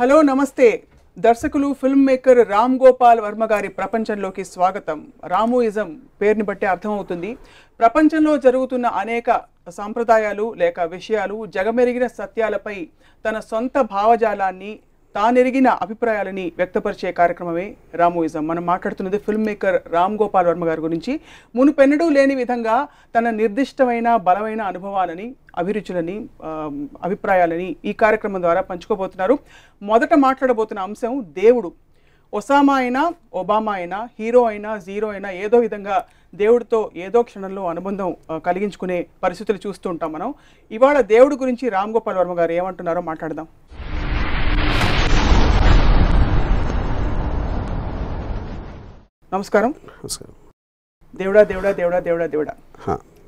Hello నమస్తే. దర్శకులు film maker Ram Gopal Varma గారి ప్రపంచంలోకి స్వాగతం. రామోయిజం పేరుని బట్టి అర్థమవుతుంది. ప్రపంచంలో జరుగుతున్న అనేక సాంప్రదాయాలు లేక విషయాలు జగమెరిగిన సత్యాలపై తన సొంత భావజాలాన్ని తానెరిగిన అభిప్రాయాలని వ్యక్తపరిచే కార్యక్రమమే రామోయిజం. మనం మాట్లాడుతున్నది ఫిల్మ్ మేకర్ రామ్ గోపాల్ వర్మ గారి గురించి. మునుపెన్నడూ లేని విధంగా తన నిర్దిష్టమైన బలమైన అనుభవాలని అభిరుచులని అభిప్రాయాలని ఈ కార్యక్రమం ద్వారా పంచుకోబోతున్నారు. మొదట మాట్లాడబోతున్న అంశం దేవుడు. ఒసామా అయినా ఒబామా అయినా హీరో అయినా జీరో అయినా ఏదో విధంగా దేవుడితో ఏదో క్షణంలో అనుబంధం కలిగించుకునే పరిస్థితులు చూస్తూ ఉంటాం మనం. ఇవాళ దేవుడి గురించి రామ్ గోపాల్ వర్మ గారు ఏమంటున్నారో మాట్లాడదాం. నమస్కారం. నమస్కారం. దేవుడా దేవుడా దేవుడా దేవుడా దేవుడా.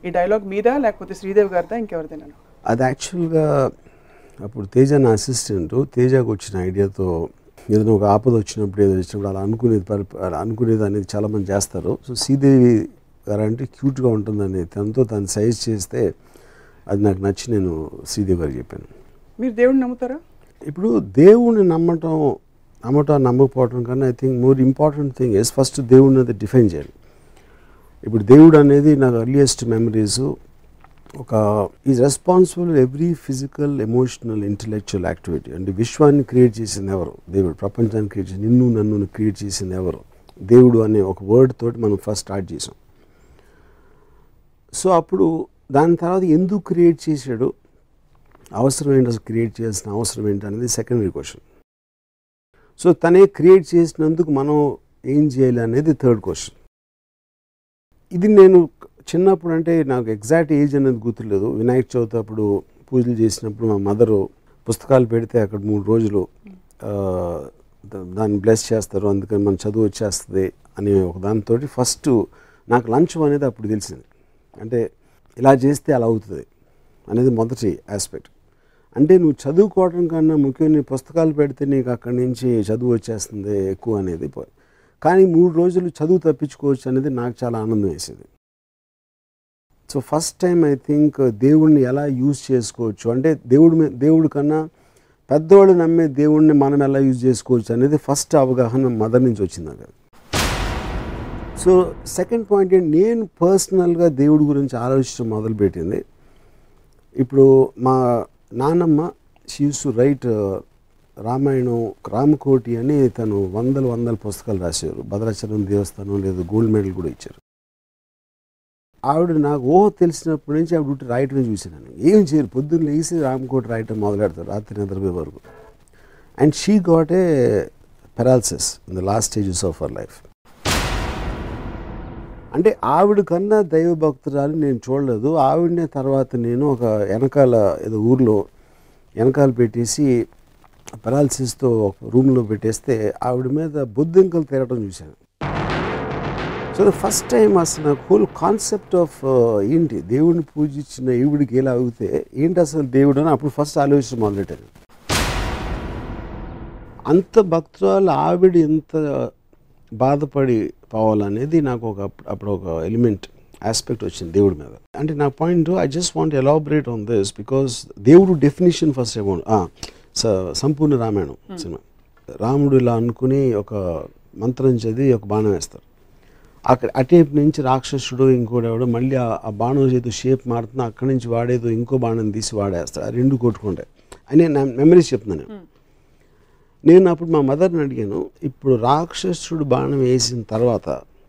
ఈ డైలాగ్ మీద లేకపోతే శ్రీదేవి గారిదా ఇంకెవరిదైనా అది యాక్చువల్గా అప్పుడు తేజ నా అసిస్టెంట్ తేజకు వచ్చిన ఐడియాతో ఏదైనా ఒక ఆపద వచ్చినప్పుడు ఏదో వచ్చినప్పుడు అలా అనుకునేది అనుకునేది అనేది చాలామంది చేస్తారు. సో శ్రీదేవి గారు అంటే క్యూట్గా ఉంటుందని తనతో తను సైజ్ చేస్తే అది నాకు నచ్చి నేను శ్రీదేవి గారికి చెప్పాను. మీరు దేవుడిని నమ్ముతారా? ఇప్పుడు దేవుణ్ణి నమ్మటం నమ్మటం నమ్మకపోవటం కన్నా I think more important thing is first దేవుడిని అది డిఫైన్ చేయాలి. ఇప్పుడు దేవుడు అనేది నాకు అర్లియెస్ట్ మెమరీస్ ఒక is responsible every physical emotional intellectual activity అంటే విశ్వాన్ని క్రియేట్ చేసింది ఎవరు? దేవుడు. ప్రపంచాన్ని క్రియేట్ చేసి నిన్ను నన్ను క్రియేట్ చేసింది ఎవరు? దేవుడు అనే ఒక వర్డ్ తోటి మనం ఫస్ట్ స్టార్ట్ చేసాం. సో అప్పుడు దాని తర్వాత ఎందుకు క్రియేట్ చేశాడు? అవసరం ఏంటి? అసలు క్రియేట్ చేయాల్సిన అవసరం ఏంటి? అనేది సెకండరీ క్వశ్చన్ సో తనే క్రియేట్ చేసినందుకు మనం ఏం చేయాలి అనేది థర్డ్ క్వశ్చన్. ఇది నేను చిన్నప్పుడు అంటే నాకు ఎగ్జాక్ట్ ఏజ్ అనేది గుర్తులేదు. వినాయక చవితి అప్పుడు పూజలు చేసినప్పుడు మా మదరు పుస్తకాలు పెడితే అక్కడ మూడు రోజులు దాన్ని బ్లెస్ చేస్తారు. అందుకని మన చదువు వచ్చేస్తుంది అనే ఒక దానితో ఫస్ట్ నాకు లంచ్ అనేది అప్పుడు తెలిసింది. అంటే ఇలా చేస్తే అలా అవుతుంది అనేది మొదటి ఆస్పెక్ట్ అంటే నువ్వు చదువుకోవడం కన్నా ముఖ్యంగా నీ పుస్తకాలు పెడితే నీకు అక్కడి నుంచి చదువు వచ్చేస్తుంది ఎక్కువ అనేది కానీ మూడు రోజులు చదువు తప్పించుకోవచ్చు అనేది నాకు చాలా ఆనందం వేసేది. So first time I think దేవుడిని ఎలా యూజ్ చేసుకోవచ్చు? అంటే దేవుడి దేవుడి కన్నా పెద్దవాళ్ళు నమ్మే దేవుడిని మనం ఎలా యూజ్ చేసుకోవచ్చు అనేది ఫస్ట్ అవగాహన మదర్ నుంచి వచ్చింది నాకు. సో సెకండ్ పాయింట్ ఏంటి? నేను పర్సనల్గా దేవుడి గురించి ఆలోచించడం మొదలుపెట్టింది. ఇప్పుడు మా నానమ్మ she used to write Ramayanam Ramakoti అని తను వందల వందల పుస్తకాలు రాశారు. భద్రాచలం దేవస్థానం లేదా గోల్డ్ మెడల్ కూడా ఇచ్చారు. ఆవిడ నాకు ఓ తెలిసినప్పటి నుంచి ఆవిడ ఉంటే రాయటమే చూశాను ఏం చేయరు పొద్దున్న లేచి రామకోటి రాయటం మొదలెడతారు రాత్రి నిద్రపోయే వరకు. And she got a paralysis in the last stages of our life అంటే ఆవిడ కన్నా దైవ భక్తురాలు నేను చూడలేదు. ఆవిడనే తర్వాత నేను ఒక వెనకాల ఏదో ఊర్లో వెనకాల పెట్టేసి పెరాలసిస్తో ఒక రూమ్లో పెట్టేస్తే ఆవిడ మీద బొద్దింకలు తిరగడం చూశాను. సో ద ఫస్ట్ టైం అసలు నాకు హోల్ కాన్సెప్ట్ ఆఫ్ ఏంటి దేవుడిని పూజించిన ఈవిడికి ఎలా అవుతే ఏంటి అసలు దేవుడు అని అప్పుడు ఫస్ట్ ఆలోచించడం మొదలెట్టాను. అంత భక్తురాలు ఆవిడ ఎంత బాధపడి పోవాలనేది నాకు ఒక అప్- అప్పుడు ఒక ఎలిమెంట్ ఆస్పెక్ట్ వచ్చింది దేవుడి మీద. అంటే నా point I just want elaborate on this because దేవుడు definition first amount Sampoorna Ramayanam cinema. రాముడు ఇలా అనుకుని ఒక మంత్రం చదివి ఒక బాణం వేస్తారు. అక్కడ అటేపు నుంచి రాక్షసుడు ఇంకోడెవడో మళ్ళీ ఆ బాణం ఏదో షేప్ మారుతున్నా అక్కడి నుంచి వాడేదో ఇంకో బాణం తీసి వాడేస్తాడు ఆ రెండు కొట్టుకుంటాయి. అని నా మెమరీస్ చెప్తున్నాను నేను. అప్పుడు మా మదర్ని అడిగాను ఇప్పుడు రాక్షసుడు బాణం వేసిన తర్వాత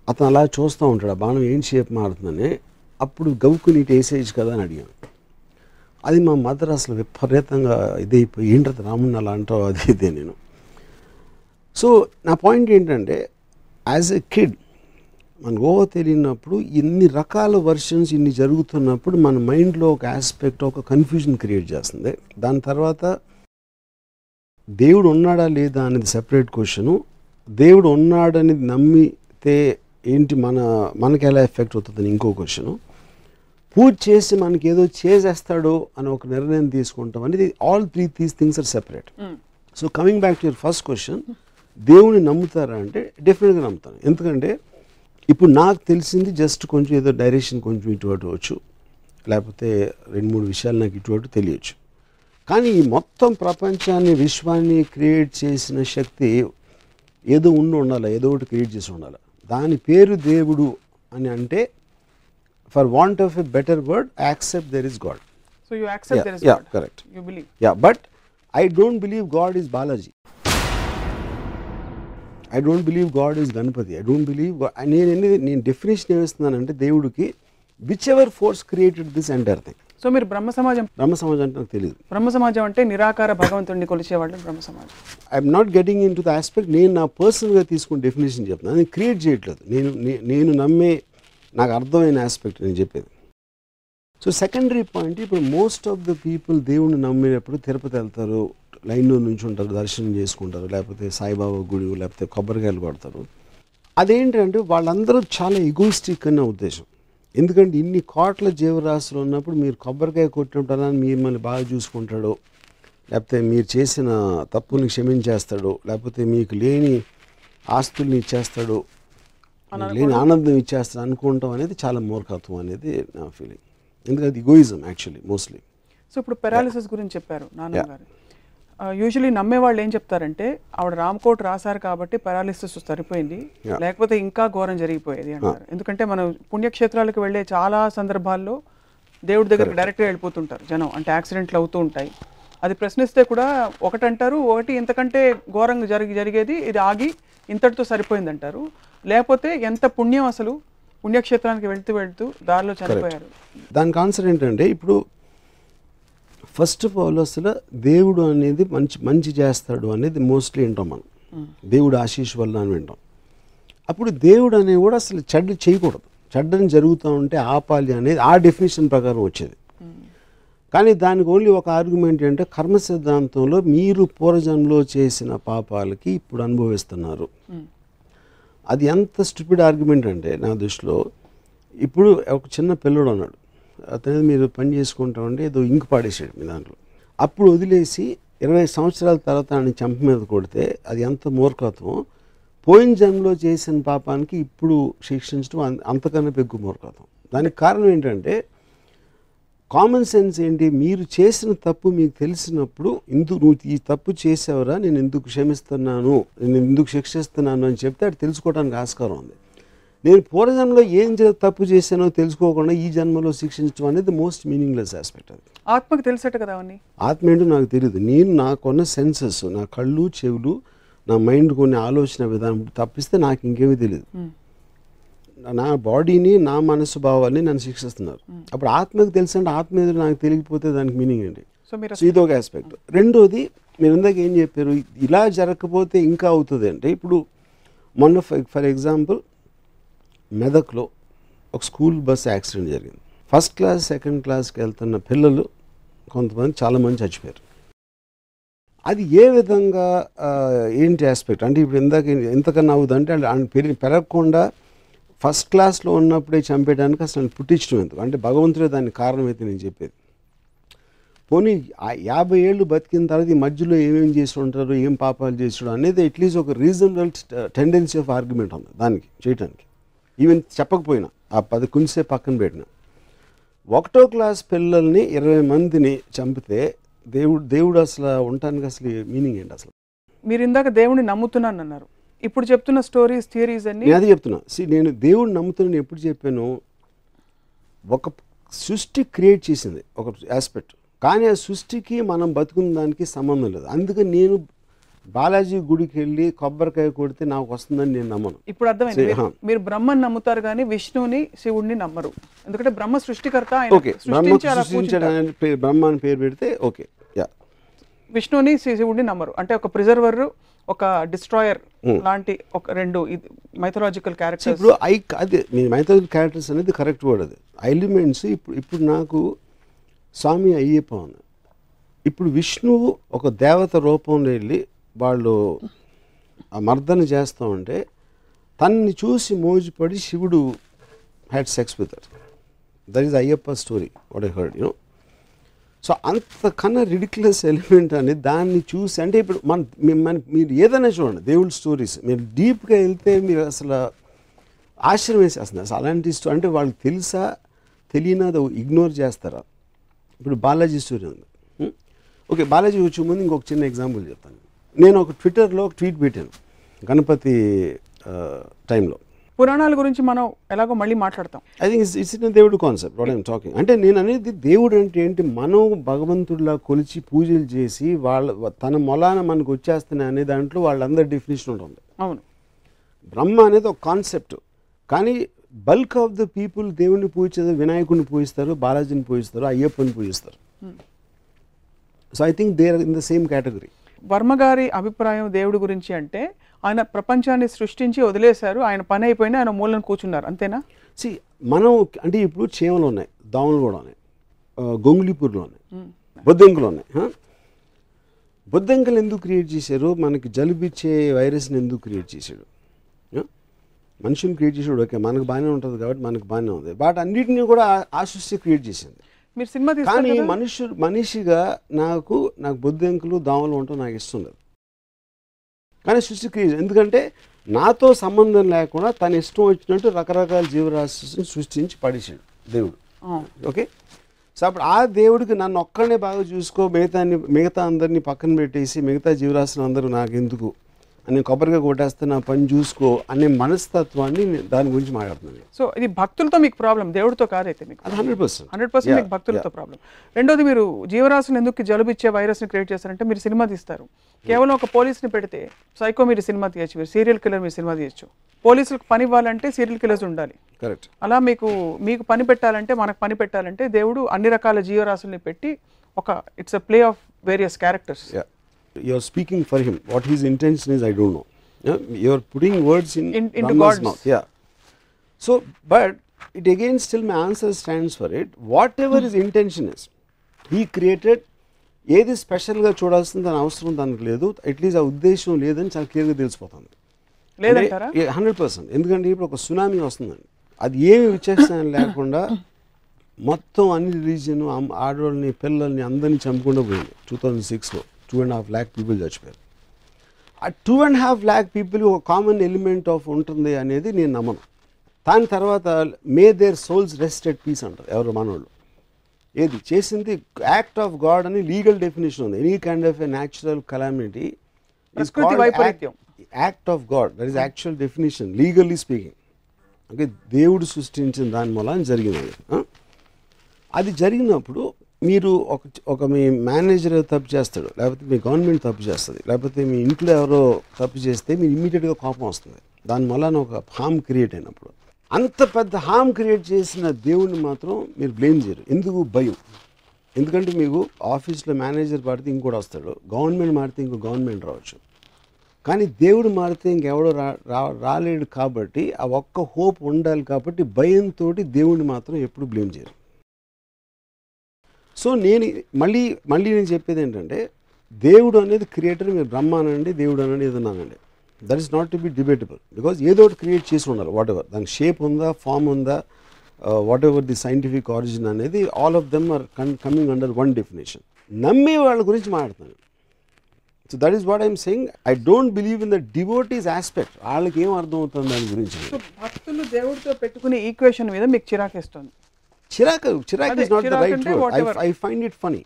అతను అలా చూస్తూ ఉంటాడు ఆ బాణం ఏం షేప్ మారుతుందని? అప్పుడు గవ్వుకుని ఇటు వేసేయచ్చు కదా అని అడిగాను. అది మా మదర్ అసలు విపరీతంగా ఇదైపోయి ఏంటది రాముడిని అలా అంటావు? అది ఇదే నేను. సో నా పాయింట్ ఏంటంటే యాజ్ ఎ కిడ్ మన ఓ తెలియనప్పుడు ఇన్ని రకాల వర్షన్స్ ఇన్ని జరుగుతున్నప్పుడు మన మైండ్లో ఒక ఆస్పెక్ట్ ఒక కన్ఫ్యూజన్ క్రియేట్ చేస్తుంది. దాని తర్వాత దేవుడు ఉన్నాడా లేదా అనేది సెపరేట్ క్వశ్చను దేవుడు ఉన్నాడనేది నమ్మితే ఏంటి మన మనకి ఎలా ఎఫెక్ట్ అవుతుందని ఇంకో క్వశ్చను పూజ చేసి మనకి ఏదో చేసేస్తాడు అని ఒక నిర్ణయం తీసుకుంటాం అనేది all three these things are separate so coming back to your first question దేవుని నమ్ముతారా అంటే డెఫినెట్గా నమ్ముతాను. ఎందుకంటే ఇప్పుడు నాకు తెలిసింది జస్ట్ కొంచెం ఏదో డైరెక్షన్ కొంచెం ఇటు అటు వచ్చు. లేకపోతే రెండు మూడు విషయాలు నాకు ఇటు అటు తెలియచ్చు. కానీ ఈ మొత్తం ప్రపంచాన్ని విశ్వాన్ని క్రియేట్ చేసిన శక్తి ఏదో ఉండి ఉండాలి ఏదో ఒకటి క్రియేట్ చేసి ఉండాలి. దాని పేరు దేవుడు అని అంటే for want of a better word accept there is God so you accept there is correct. You believe yeah but I don't believe God is Balaji I don't believe God is Ganapati I don't believe నేను నేను definition ఏమిస్తున్నానంటే దేవుడికి whichever force created this entire thing so మీరు బ్రహ్మ సమాజం బ్రహ్మ సమాజం అంటే నాకు తెలియదు బ్రహ్మ సమాజం అంటే నిరాకార భగవంతుడిని కొలిచేవాళ్ళు Brahma Samajam. I'm not getting into the aspect నేను నా పర్సనల్గా తీసుకున్న డెఫినేషన్ చెప్తున్నాను నేను క్రియేట్ చేయట్లేదు. నేను నేను నమ్మే నాకు అర్థమైన ఆస్పెక్ట్ నేను చెప్పేది. సో సెకండరీ పాయింట్ ఇప్పుడు మోస్ట్ ఆఫ్ ద పీపుల్ దేవుణ్ణి నమ్మినప్పుడు తిరుపతి వెళ్తారు లైన్లో నుంచి ఉంటారు దర్శనం చేసుకుంటారు లేకపోతే సాయిబాబా గుడి లేకపోతే కొబ్బరికాయలు కొడతారు. అదేంటంటే వాళ్ళందరూ చాలా ఎగోయిస్టిక్ అనే ఉద్దేశం. ఎందుకంటే ఇన్ని కోట్ల జీవరాశులు ఉన్నప్పుడు మీరు కొబ్బరికాయ కొట్టినప్పుడు మిమ్మల్ని బాగా చూసుకుంటాడు. లేకపోతే మీరు చేసిన తప్పుల్ని క్షమించేస్తాడు. లేకపోతే మీకు లేని ఆస్తుల్ని ఇచ్చేస్తాడు. లేని ఆనందం ఇచ్చేస్తాడు అనుకుంటాం అనేది చాలా మూర్ఖత్వం అనేది నా ఫీలింగ్ ఎందుకంటే ఇగోయిజం యాక్చువల్లీ మోస్ట్లీ సో ఇప్పుడు పెరాలిసిస్ గురించి చెప్పారు నాన్న గారు యూజువలీ నమ్మే వాళ్ళు ఏం చెప్తారంటే ఆవిడ రామ్కోట్ రాశారు కాబట్టి పెరాలిసిస్ సరిపోయింది. లేకపోతే ఇంకా ఘోరం జరిగిపోయేది అంటారు. ఎందుకంటే మనం పుణ్యక్షేత్రాలకు వెళ్ళే చాలా సందర్భాల్లో దేవుడి దగ్గరికి డైరెక్ట్గా వెళ్ళిపోతుంటారు జనం. అంటే యాక్సిడెంట్లు అవుతూ ఉంటాయి. అది ప్రశ్నిస్తే కూడా ఒకటంటారు ఒకటి ఇంతకంటే ఘోరంగా జరిగి జరిగేది ఇది ఆగి ఇంతటితో సరిపోయింది అంటారు లేకపోతే ఎంత పుణ్యం అసలు పుణ్యక్షేత్రానికి వెళ్తూ వెళ్తూ దారిలో చనిపోయారు. దానికి ఆన్సర్ ఏంటంటే ఇప్పుడు ఫస్ట్ ఆఫ్ ఆల్ అసలు దేవుడు అనేది మంచి మంచి చేస్తాడు అనేది మోస్ట్లీ వింటాం మనం. దేవుడు ఆశీష్ వల్ల అని వింటాం. అప్పుడు దేవుడు అనేది కూడా అసలు చెడ్డ చేయకూడదు. చెడ్డని జరుగుతూ ఉంటే ఆపాలి అనేది ఆ డెఫినేషన్ ప్రకారం వచ్చేది. కానీ దానికి ఓన్లీ ఒక ఆర్గ్యుమెంట్ ఏంటంటే కర్మ సిద్ధాంతంలో మీరు పూర్వజన్మలో చేసిన పాపాలకి ఇప్పుడు అనుభవిస్తున్నారు. అది ఎంత స్టూపిడ్ ఆర్గ్యుమెంట్ అంటే నా దృష్టిలో ఇప్పుడు ఒక చిన్న పిల్లడు ఉన్నాడు. అతను మీరు పని చేసుకుంటా ఉంటే ఏదో ఇంకు పాడేసాడు మీ దాంట్లో. అప్పుడు వదిలేసి ఇరవై సంవత్సరాల తర్వాత ఆయన చెంప మీద కొడితే అది ఎంత మూర్ఖత్వం. పోయిన జన్మలో చేసిన పాపానికి ఇప్పుడు శిక్షించడం అంతకన్నా పెగ్గు మూర్ఖత్వం. దానికి కారణం ఏంటంటే కామన్ సెన్స్ ఏంటి? మీరు చేసిన తప్పు మీకు తెలిసినప్పుడు ఇందుకు నువ్వు ఈ తప్పు చేసావరా నేను ఎందుకు క్షమిస్తున్నాను నేను ఎందుకు శిక్షిస్తున్నాను అని చెప్తే అది తెలుసుకోవడానికి ఆస్కారం ఉంది. నేను పూర్వజన్మలో ఏం తప్పు చేశానో తెలుసుకోకుండా ఈ జన్మలో శిక్షించడం అనేది మోస్ట్ మీనింగ్లెస్ ఆస్పెక్ట్ అది. ఆత్మకి తెలిసేట కదా అవన్నీ. ఆత్మ ఏంటో నాకు తెలియదు నేను నాకున్న సెన్సెస్ నా కళ్ళు చెవులు నా మైండ్ కొన్ని ఆలోచన విధానం తప్పిస్తే నాకు ఇంకేమీ తెలియదు నా బాడీని నా మనసు భావాన్ని నన్ను శిక్షిస్తున్నారు. అప్పుడు ఆత్మకు తెలుసు అంటే ఆత్మ ఏదో నాకు తెలియకపోతే దానికి మీనింగ్ మీరు సో ఇది ఒక ఆస్పెక్ట్ రెండోది మీరు ఇందాక ఏం చెప్పారు? ఇలా జరగకపోతే ఇంకా అవుతుంది అంటే ఇప్పుడు మొన్న ఫర్ ఎగ్జాంపుల్ మెదక్లో ఒక స్కూల్ బస్ యాక్సిడెంట్ జరిగింది. ఫస్ట్ క్లాస్ సెకండ్ క్లాస్కి వెళ్తున్న పిల్లలు కొంతమంది చాలామంది చచ్చిపోయారు. అది ఏ విధంగా ఏంటి ఆస్పెక్ట్? అంటే ఇప్పుడు ఇందాక ఎంతకన్నా అవుదంటే అంటే పెరిగి పెరగకుండా ఫస్ట్ క్లాస్లో ఉన్నప్పుడే చంపేయడానికి అసలు పుట్టించడం ఎందుకు? అంటే భగవంతుడే దానికి కారణం అయితే నేను చెప్పేది. పోనీ ఆ యాభై ఏళ్ళు బతికిన తర్వాత ఈ మధ్యలో ఏమేమి చేసి ఉంటారు ఏం పాపాలు చేసాడు అనేది అట్లీస్ట్ ఒక రీజనబుల్ టెండెన్సీ ఆఫ్ ఆర్గ్యుమెంట్ ఉంది దానికి చేయటానికి. ఈవెన్ చెప్పకపోయినా ఆ పది కుంసే పక్కన పెట్టిన. ఒకటో క్లాస్ పిల్లల్ని ఇరవై మందిని చంపితే దేవుడు దేవుడు అసలు ఉండటానికి అసలు మీనింగ్ ఏంటి అసలు? మీరు ఇందాక దేవుడిని నమ్ముతున్నాను అన్నారు. ఇప్పుడు చెప్తున్న స్టోరీస్ థియరీస్ అన్ని నేను అది చెప్తున్నా. See, నేను దేవుడిని నమ్ముతున్నాను ఎప్పుడు చెప్పాను? ఒక సృష్టి క్రియేట్ చేసింది ఒక ఆస్పెక్ట్ కానీ ఆ సృష్టికి మనం బతుకున్న దానికి సంబంధం లేదు. అందుకని నేను బాలాజీ గుడికి వెళ్ళి కొబ్బరికాయ కొడితే నాకు వస్తుందని నేను నమ్మను. ఇప్పుడు అర్థమైంది. మీరు- బ్రహ్మని నమ్ముతారు కానీ విష్ణువుని శివుడిని నమ్మరు. ఎందుకంటే బ్రహ్మ సృష్టికర్త ఓకే బ్రహ్మ. అనే పేరు బ్రహ్మ అని పేరు పెడితే ఓకే యా. విష్ణువుని శివుడిని నమ్మరు. అంటే ఒక ప్రిజర్వర్ ఒక డిస్ట్రాయర్ లాంటి ఒక రెండు మైథలాజికల్ క్యారెక్టర్స్ ఇప్పుడు ఐ అదే మీ మైథాలజీ క్యారెక్టర్స్ అనేది కరెక్ట్ వర్డ్ అది. ఎలిమెంట్స్ ఇప్పుడు ఇప్పుడు నాకు స్వామి అయ్యప్ప ఇప్పుడు విష్ణువు ఒక దేవత రూపంలో వెళ్ళి వాళ్ళు ఆ మర్దన చేస్తూ ఉంటే తన్ని చూసి మోజుపడి శివుడు had sex with that is Ayyappa story what I heard you know so అంతకన్నా రిడిక్యులస్ ఎలిమెంట్ అని దాన్ని చూసి అంటే ఇప్పుడు మన మిమ్మల్ని మీరు ఏదైనా చూడండి దేవుడి స్టోరీస్ మీరు డీప్గా వెళ్తే మీరు అసలు ఆశ్చర్యం వేసేస్తుంది. అసలు అలాంటి స్టో అంటే వాళ్ళకి తెలుసా తెలియనా అది ఇగ్నోర్ చేస్తారా? ఇప్పుడు బాలాజీ స్టోరీ ఉంది. Hmm? ఓకే బాలాజీ వచ్చే ముందు ఇంకొక చిన్న ఎగ్జాంపుల్ చెప్తాను. నేను ఒక ట్విట్టర్లో ఒక ట్వీట్ పెట్టాను గణపతి టైంలో. పురాణాల గురించి మనం ఎలాగో మళ్ళీ మాట్లాడతాం. ఐ థింక్ ఇట్స్ ఇట్స్ దేవుడు కాన్సెప్ట్ వాట్ ఐమ్ టాకింగ్ అంటే నేను అనేది దేవుడు అంటే ఏంటి? మనం భగవంతుడిలా కొలిచి పూజలు చేసి వాళ్ళ తన మొలాన మనకు వచ్చేస్తున్నాయి అనే దాంట్లో వాళ్ళందరి డెఫినేషన్ ఉంటుంది. అవును. బ్రహ్మ అనేది ఒక కాన్సెప్ట్ కానీ బల్క్ ఆఫ్ ద పీపుల్ దేవుడిని పూజించేది వినాయకుడిని పూజిస్తారు బాలాజీని పూజిస్తారు అయ్యప్పని పూజిస్తారు. So I think they are in the same category Varma గారి అభిప్రాయం దేవుడి గురించి అంటే ఆయన ప్రపంచాన్ని సృష్టించి వదిలేశారు ఆయన పని అయిపోయినా ఆయన మూలను కూర్చున్నారు. అంతేనా? సి మనం అంటే ఇప్పుడు చీమలు ఉన్నాయి దోమలు కూడా ఉన్నాయి ఆ, గొంగుళిపూర్లు ఉన్నాయి బొద్దింకలు ఉన్నాయి? బొద్దింకలు ఎందుకు క్రియేట్ చేశారు? మనకి జలుబిచ్చే వైరస్ని ఎందుకు క్రియేట్ చేశాడు? మనిషిని క్రియేట్ చేసాడు ఓకే మనకు బాగానే ఉంటుంది కాబట్టి మనకు బాగానే ఉంది. బట్ అన్నిటిని కూడా ఆ- ఆ సృష్టి క్రియేట్ చేసింది. మీరు సినిమా కానీ? మనుషు మనిషిగా నాకు నాకు బొద్దింకలు దోమలు ఉండటం నాకు ఇష్టం లేదు. కానీ సృష్టి క్రియేట్ ఎందుకంటే నాతో సంబంధం లేకుండా తన ఇష్టం వచ్చినట్టు రకరకాల జీవరాశిని సృష్టించి పడేసాడు దేవుడు. ఓకే? సో అప్పుడు ఆ దేవుడికి నన్ను ఒక్కడనే బాగా చూసుకో మిగతా మిగతా అందరినీ పక్కన పెట్టేసి మిగతా జీవరాశులు అందరూ నాకు ఎందుకు? అని కొబ్బరిగా కొట్టేస్తే నా పని చూసుకో అనే మనస్తత్వాన్ని నేను దాని గురించి మాట్లాడుతున్నాను. నేను. సో ఇది భక్తులతో మీకు ప్రాబ్లం దేవుడితో కాదైతే మీకు. అది హండ్రెడ్ పర్సెంట్ హండ్రెడ్ పర్సెంట్ మీకు భక్తులతో ప్రాబ్లం రెండోది మీరు జీవరాశులు ఎందుకు జలుబు ఇచ్చే వైరస్ని క్రియేట్ చేస్తారంటే మీరు సినిమా తీస్తారు. కేవలం ఒక పోలీస్ని పెడితే సైకో మీరు సినిమా తీయచ్చు మీరు సీరియల్ కిల్లర్ మీరు సినిమా తీయచ్చు. పోలీసులకు పని ఇవ్వాలంటే సీరియల్ కిల్లర్స్ ఉండాలి. కరెక్ట్ అలా మీకు మీకు పని పెట్టాలంటే మనకు పని పెట్టాలంటే దేవుడు అన్ని రకాల జీవరాశుల్ని పెట్టి ఒక it's a play of various characters Yeah. You're speaking for him. What his intention is, I don't know. Yeah? You're putting words in, In- into Brahma's God's- mouth. Yeah. So, but it again still my answer stands for it. Whatever his intention is, he created ఏది స్పెషల్గా చూడాల్సిన దాని అవసరం దానికి లేదు at least ఆ ఉద్దేశం లేదని చాలా క్లియర్గా తెలిసిపోతుంది హండ్రెడ్ పర్సెంట్ ఎందుకంటే ఇప్పుడు ఒక సునామీ వస్తుందండి అది ఏమి విచేస్తాను లేకుండా మొత్తం అన్ని రిలీజియన్ ఆడవాళ్ళని పిల్లల్ని అందరినీ చంపకుండా పోయింది టూ థౌజండ్ సిక్స్లో two and half lakh people చచ్చిపోయారు. ఆ two and half lakh people ఒక కామన్ ఎలిమెంట్ ఆఫ్ ఉంటుంది అనేది నేను నమ్మను. దాని తర్వాత may their souls rest at peace అంటారు ఎవరు మనోళ్ళు ఏది? చేసింది యాక్ట్ ఆఫ్ గాడ్ అని లీగల్ డెఫినేషన్ ఉంది. Any kind of a natural calamity. Act of God that is actual definition legally speaking okay దేవుడు సృష్టించిన దాని అది. ఆ? అది జరిగినప్పుడు మీరు ఒక ఒక మీ మేనేజర్ తప్పు చేస్తాడు లేకపోతే మీ గవర్నమెంట్ తప్పు చేస్తుంది లేకపోతే మీ ఇంట్లో ఎవరో తప్పు చేస్తే మీరు ఇమ్మీడియట్గా కోపం వస్తుంది. దాని వలన ఒక హామ్ క్రియేట్ అయినప్పుడు. అంత పెద్ద హామ్ క్రియేట్ చేసిన దేవుడిని మాత్రం మీరు బ్లేమ్ చేయరు. ఎందుకు? భయం. ఎందుకంటే మీకు ఆఫీస్లో మేనేజర్ మారితే ఇంకోటి వస్తాడు గవర్నమెంట్ మారితే ఇంకో గవర్నమెంట్ రావచ్చు. కానీ దేవుడు మారితే ఇంకెవడో రా రా- రాలేడు కాబట్టి ఆ ఒక్క హోప్ ఉండాలి కాబట్టి భయంతో దేవుడిని మాత్రం ఎప్పుడు బ్లేమ్ చేయరు. సో నేను మళ్ళీ మళ్ళీ నేను చెప్పేది ఏంటంటే దేవుడు అనేది క్రియేటర్ మీరు బ్రహ్మ అనండి దేవుడు అనండి ఏదన్నానండి. That is not to be debatable because ఏదో ఒకటి క్రియేట్ చేసి ఉండాలి వాట్ ఎవర్ దానికి షేప్ ఉందా ఫామ్ ఉందా whatever the scientific origin అనేది all of them are coming under one definition నమ్మే వాళ్ళ గురించి మాట్లాడుతాను so that is what I'm saying I don't believe in the devotees aspect వాళ్ళకి ఏం అర్థం అవుతుంది దాని గురించి? భక్తులు దేవుడితో పెట్టుకునే ఈక్వేషన్ మీద మీకు చిరాకేస్తుంది. చిరాకు చిరాక్ is not the right word. I find it funny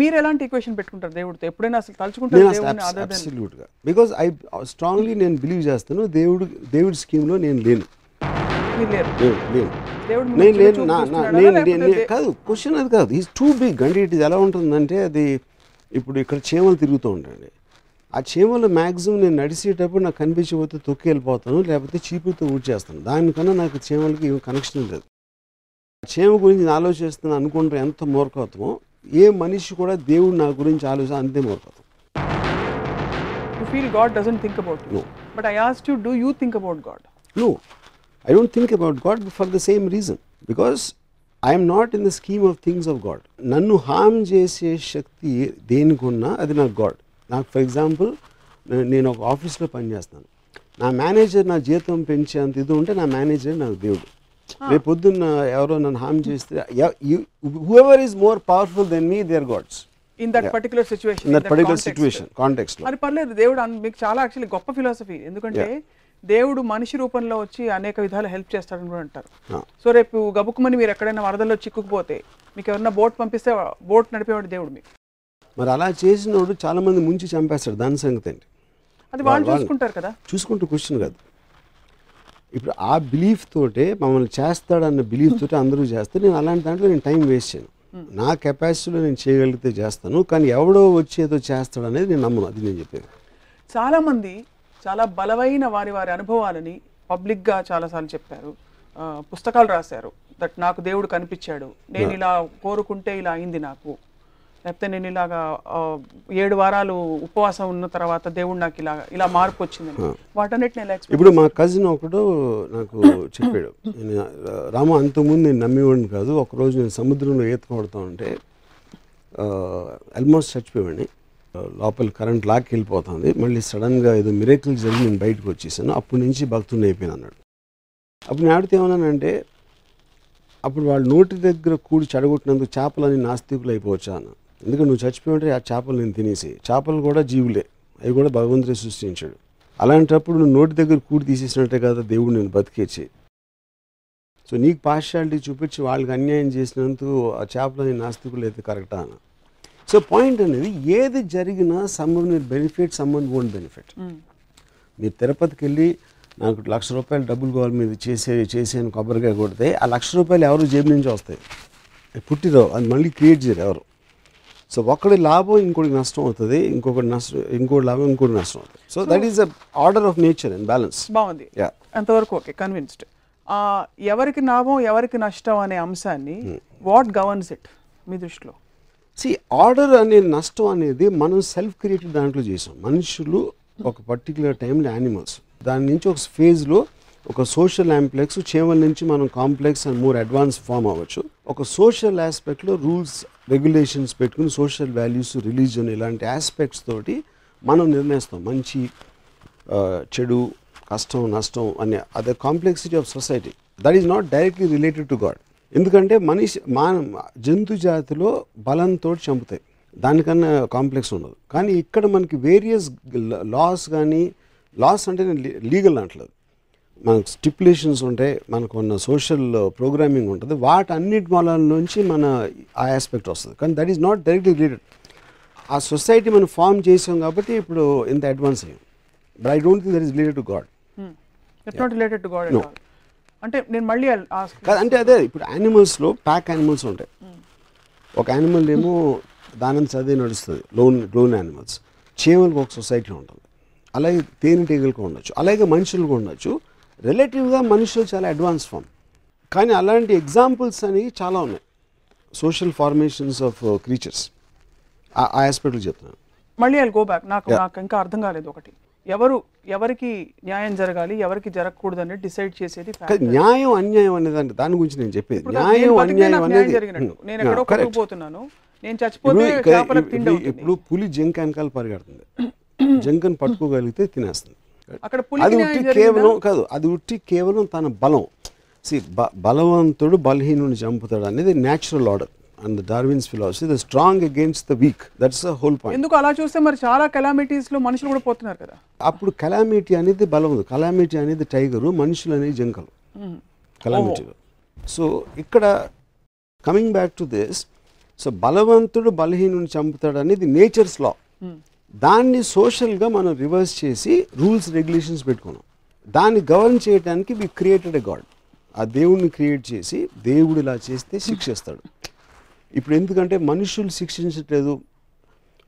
మీరు ఎలాంటి ఈక్వేషన్ పెట్టుకుంటారు దేవుడితో? ఎప్పుడైనా అసలు తలుచుకుంటారు నేను దేవుడిని అదర్ దెన్ అబ్సల్యూట్గా బికాజ్ ఐ స్ట్రాంగ్లీ నేను బిలీవ్ చేస్తాను దేవుడు దేవుడి స్కీమ్లో నేను లేను. నేను లేను? నేను కాదు క్వశ్చన్ అది కాదు. ఈజ్ టూ బిగ్ అంటే ఇట్ ఎలా ఉంటుందంటే అది ఇప్పుడు ఇక్కడ చీమలు తిరుగుతూ ఉంటాయండి ఆ చీమలు మ్యాక్సిమం నేను నడిచేటప్పుడు నాకు కనిపించకపోతే తొక్కి వెళ్ళిపోతాను లేకపోతే చీపుతో ఊడ్చేస్తాను. దానికన్నా నాకు చీమలకి ఏం కనెక్షన్ లేదు. క్షేమ గురించి నేను ఆలోచిస్తాను అనుకుంటే ఎంత మూర్ఖత్వం? ఏ మనిషి కూడా దేవుడు నా గురించి ఆలోచన అంతే మూర్ఖత్వం. You feel God doesn't think about you but I ask you do you think about God no I don't think about God for the same reason because I'm not in the scheme of things of God నన్ను harm చేసే శక్తి దేనికున్నా అది నాకు God నాకు for example నేను ఒక ఆఫీస్లో పనిచేస్తాను. నా మేనేజర్ నా జీతం పెంచేంత ఇది ఉంటే నా మేనేజర్ నాకు దేవుడు. రేపు పొద్దున్న ఎవరో నన్ను హామ్ చేస్తే whoever is more powerful than me they are gods In that particular situation. In in that particular context. Situation కాంటెక్స్లో మరి పర్లేదు దేవుడు మీకు చాలా యాక్చువల్లీ గొప్ప ఫిలాసఫీ ఎందుకంటే దేవుడు మనిషి రూపంలో వచ్చి అనేక విధాలు హెల్ప్ చేస్తాడని కూడా అంటారు. ఆ. సో రేపు గబుక్కుమని మీరు ఎక్కడైనా వరదల్లో చిక్కుకుపోతే మీకు ఎవరన్నా బోట్ పంపిస్తే బోట్ నడిపేవాడు దేవుడు మీకు. మరి అలా చేసినోడు చాలా మంది ముంచి చంపేస్తాడు దాని సంగతి అది వాళ్ళు వాళ్ళు- చూసుకుంటారు కదా. చూసుకుంటూ క్వశ్చన్ కాదు. ఇప్పుడు ఆ బిలీఫ్ తోటే మమ్మల్ని చేస్తాడన్న బిలీఫ్ తోటే అందరూ చేస్తే నేను అలాంటి దాంట్లో నేను టైం వేస్ట్ చేయను. నా కెపాసిటీలో నేను చేయగలిగితే చేస్తాను కానీ ఎవడో వచ్చి ఏదో చేస్తాడు అనేది నేను నమ్మను. అది నేను చెప్పేది. చాలా మంది చాలా బలమైన వారి వారి అనుభవాలని పబ్లిక్గా చాలాసార్లు చెప్పారు. పుస్తకాలు రాశారు. దట్ నాకు దేవుడు కనిపించాడు. నేను ఇలా కోరుకుంటే ఇలా అయింది నాకు. లేకపోతే నేను ఇలాగా ఏడు వారాలు ఉపవాసం ఉన్న తర్వాత దేవుడు నాకు ఇలా ఇలా మార్పు వచ్చిందని. వాటన్నిటిని ఎలా ఇప్పుడు మా కజిన్ ఒకడు నాకు చెప్పాడు. నేను రామ అంతకుముందు నేను నమ్మేవాడిని కాదు. ఒకరోజు నేను సముద్రంలో ఈత కొడతా ఉంటే ఆల్మోస్ట్ చచ్చిపోయాడిని ఆ, లోపల కరెంట్ లాక్కి వెళ్ళిపోతుంది. మళ్ళీ సడన్గా ఏదో మిరేకిల్ జరిగి నేను బయటకు వచ్చేసాను. అప్పటి నుంచి భక్తుడిని అయిపోయాను అన్నాడు. అప్పుడు నేను ఆడితే ఏమన్నానంటే అప్పుడు వాళ్ళ నోటి దగ్గర కూడి చెడగొట్టినందుకు చేపలని నాస్తికులు అయిపోవచ్చా అన్న. ఎందుకంటే నువ్వు చచ్చిపోయింటే ఆ చేపలు నేను తినేసి చేపలు కూడా జీవులే అవి కూడా భగవంతుడే సృష్టించాడు. అలాంటప్పుడు నువ్వు నోటి దగ్గర కూడి తీసేసినట్టే కదా దేవుడు నేను బతికేచి సో నీకు పార్షాలిటీ చూపించి వాళ్ళకి అన్యాయం చేసినందుకు ఆ చేపలని నాస్తికులు అయితే కరెక్టా అన్న. సో పాయింట్ అనేది ఏది జరిగినా సమ్మన్ మీరు బెనిఫిట్ సమ్మన్ ఓన్ బెనిఫిట్. మీరు తిరుపతికి వెళ్ళి నాకు లక్ష రూపాయలు డబ్బులు కావాలి మీరు చేసే చేసేని కొబ్బరికాయ కొడితే ఆ లక్ష రూపాయలు ఎవరు జేబు నుంచి వస్తాయి? పుట్టిరావు అది మళ్ళీ క్రియేట్ చేయరు ఎవరు? సో ఒకటి లాభం ఇంకోటి నష్టం అవుతుంది. ఇంకొకటి నష్టం ఇంకోటి లాభం ఇంకోటి నష్టం అవుతుంది. So that is order of nature and balance బాగుంది. యా అంతవరకు ఓకే కన్విన్స్డ్ ఎవరికి లాభం ఎవరికి నష్టం అనే అంశాన్ని వాట్ గవర్న్స్ ఇట్ మీ దృష్టిలో? సి ఆర్డర్ అనే నష్టం అనేది మనం సెల్ఫ్ క్రియేటెడ్ దాంట్లో చేసాం. మనుషులు ఒక పర్టికులర్ టైంలో యానిమల్స్ దాని నుంచి ఒక ఫేజ్లో ఒక సోషల్ యాంప్లెక్స్ చీమల నుంచి మనం complex and more advance form అవ్వచ్చు. ఒక సోషల్ ఆస్పెక్ట్లో రూల్స్ రెగ్యులేషన్స్ పెట్టుకుని సోషల్ వాల్యూస్ రిలీజన్ ఇలాంటి ఆస్పెక్ట్స్ తోటి మనం నిర్ణయిస్తాం. మంచి చెడు కష్టం నష్టం అనే అదే complexity of society that is not directly related to God ఎందుకంటే మనిషి మాన జంతు జాతిలో బలంతో చంపుతాయి. దానికన్నా కాంప్లెక్స్ ఉండదు. కానీ ఇక్కడ మనకి వేరియస్ లాస్ కానీ లాస్ అంటే లీగల్ అంటలేదు. మనకు స్టిపులేషన్స్ ఉంటాయి మనకు ఉన్న సోషల్ ప్రోగ్రామింగ్ ఉంటుంది. వాటన్నిటి మూలాల నుంచి మన ఆ ఆస్పెక్ట్ వస్తుంది. కానీ that is not directly related ఆ సొసైటీ మనం ఫామ్ చేసాం కాబట్టి ఇప్పుడు ఇంత అడ్వాన్స్ అయ్యాం. But I don't think that is related to God not related to God అంటే నేను మళ్ళీ అంటే అదే ఇప్పుడు యానిమల్స్లో ప్యాక్ యానిమల్స్ ఉంటాయి. ఒక యానిమల్ ఏమో దానంత చదివి నడుస్తుంది. లోన్ లోన్ యానిమల్స్ చీమలకు ఒక సొసైటీ ఉంటుంది. అలాగే తేనెటీగలకు ఉండొచ్చు. అలాగే మనుషులకు ఉండొచ్చు. రిలేటివ్గా మనుషులు చాలా అడ్వాన్స్ ఫామ్. కానీ అలాంటి ఎగ్జాంపుల్స్ అనేవి చాలా ఉన్నాయి. Social formations of creatures. ఆ ఆస్పెక్ట్లు చెప్తున్నాను మళ్ళీ ఐ గో బ్యాక్. నాకు నాకు ఇంకా అర్థం కాలేదు ఒకటి. ఎవరు ఎవరికి న్యాయం జరగాలి ఎవరికి జరగకూడదు అనేది డిసైడ్ చేసేది న్యాయం అన్యాయం అనేది అంటే దాని గురించి నేను చెప్పేది. న్యాయం అన్యాయం అనేది జరిగినట్టు. Hmm. నేను ఎక్కడో. కొట్టుకుపోతున్నాను నేను చచ్చిపోతే ఇప్పుడు పులి జింక వెనకాల పరిగెడుతుంది. జింకను పట్టుకోగలిగితే తినేస్తుంది. అక్కడ అది ఉట్టి? కేవలం కాదు అది ఉట్టి కేవలం తన బలం. సి బలవంతుడు బలహీనుని చంపుతాడు అనేది natural order and Darwin's philosophy the strong against the weak that's the whole point ఎందుకు అలా చూస్తే మరి చాలా కెలామిటీస్లో మనుషులు కూడా పోతున్నారు కదా? అప్పుడు కలామిటీ అనేది బలం ఉంది. కలామిటీ అనేది టైగరు మనుషులు అనేది జింకలు. కలామిటీలో సో ఇక్కడ coming back to this so బలవంతుడు బలహీనుని చంపుతాడు అనేది నేచర్స్ లా దాన్ని సోషల్గా మనం రివర్స్ చేసి రూల్స్ రెగ్యులేషన్స్ పెట్టుకున్నాం. దాన్ని గవర్న్ చేయడానికి వి క్రియేటెడ్ ఎ గాడ్ ఆ దేవుడిని క్రియేట్ చేసి దేవుడు ఇలా చేస్తే శిక్షిస్తాడు. ఇప్పుడు ఎందుకంటే మనుషులు శిక్షించట్లేదు.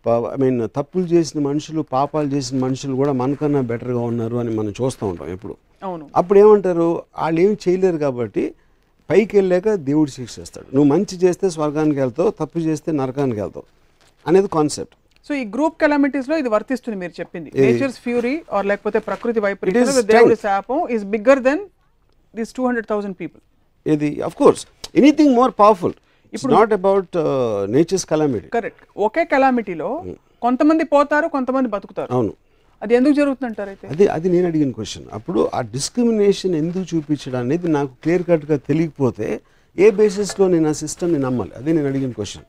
ఐ మీన్ తప్పులు చేసిన మనుషులు పాపాలు చేసిన మనుషులు కూడా మనకన్నా బెటర్గా ఉన్నారు అని మనం చూస్తూ ఉంటాం ఎప్పుడు. అవును. అప్పుడు ఏమంటారు? వాళ్ళు ఏం చేయలేరు కాబట్టి పైకి వెళ్ళాక దేవుడు శిక్షిస్తాడు. నువ్వు మంచి చేస్తే స్వర్గానికి వెళ్తావు తప్పు చేస్తే నరకానికి వెళ్తావు అనేది కాన్సెప్ట్ సో ఈ గ్రూప్ కెలామిటీస్లో ఇది వర్తిస్తుంది మీరు చెప్పింది. నేచర్స్ ఫ్యూరీ ఆర్ లేకపోతే ప్రకృతి వైపరీత్యం. దేవుడి శాపం is bigger than this two hundred thousand people ఇది of course anything more powerful it's not about nature's calamity correct ఒకే కెలామిటీలో కొంతమంది పోతారు కొంతమంది బతుకుతారు. అవును. అది ఎందుకు జరుగుతుందంటారు అయితే అది అది నేను అడిగిన క్వశ్చన్ అప్పుడు ఆ డిస్క్రిమినేషన్ ఎందుకు చూపించడం అనేది నాకు క్లియర్ కట్గా తెలియకపోతే ఏ బేసిస్లో నేను ఆ సిస్టమ్ని నమ్మాలి? అది నేను అడిగిన క్వశ్చన్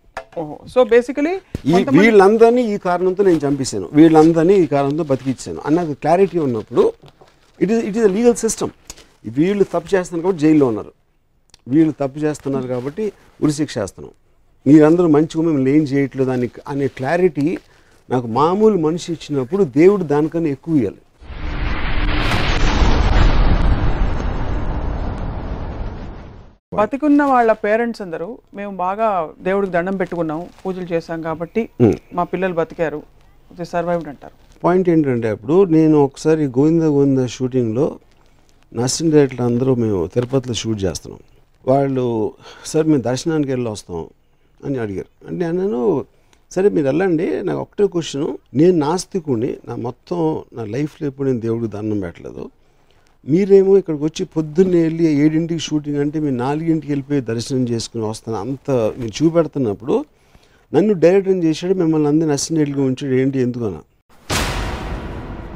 సో బేసికలీ ఈ వీళ్ళందరినీ ఈ కారణంతో నేను చంపేశాను. వీళ్ళందరినీ ఈ కారణంతో బతికిచ్చాను. అన్నది క్లారిటీ ఉన్నప్పుడు it is it is legal system వీళ్ళు తప్పు చేస్తున్నారు కాబట్టి జైల్లో ఉన్నారు. వీళ్ళు తప్పు చేస్తున్నారు కాబట్టి ఉరిశిక్ష వేస్తున్నాం. మీరందరూ మంచిగా మిమ్మల్ని ఏం చేయట్లేదు అని అనే క్లారిటీ నాకు మామూలు మనిషి ఇచ్చినప్పుడు దేవుడు దానికన్నా ఎక్కువ ఇవ్వాలి బతికున్న వాళ్ళ పేరెంట్స్ అందరూ మేము బాగా దేవుడికి దండం పెట్టుకున్నాం పూజలు చేశాం కాబట్టి. మా పిల్లలు బతికారు. సర్వైవ్డ్ అంటారు. పాయింట్ ఏంటంటే అప్పుడు నేను ఒకసారి గోవింద గోవింద షూటింగ్లో నర్సింగ్ డైరెక్టర్ అందరూ మేము తిరుపతిలో షూట్ చేస్తున్నాం. వాళ్ళు సార్ మేము దర్శనానికి వెళ్ళి వస్తాం అని అడిగారు. అంటే నేను సరే మీరు వెళ్ళండి నాకు ఒకటే క్వశ్చన్. నేను నాస్తికుని నా మొత్తం నా లైఫ్లో ఎప్పుడు నేను దేవుడికి దండం పెట్టలేదు. మీరేమో ఇక్కడికి వచ్చి పొద్దున్నే వెళ్ళి ఏడింటికి షూటింగ్ అంటే మీరు నాలుగింటికి వెళ్ళిపోయి దర్శనం చేసుకుని వస్తాను. అంత మీరు చూపెడుతున్నప్పుడు నన్ను డైరెక్టర్ చేశాడు మిమ్మల్ని అందరినీ అసిస్టెంట్గా ఉంచాడు. ఏంటి ఎందుకన్నా?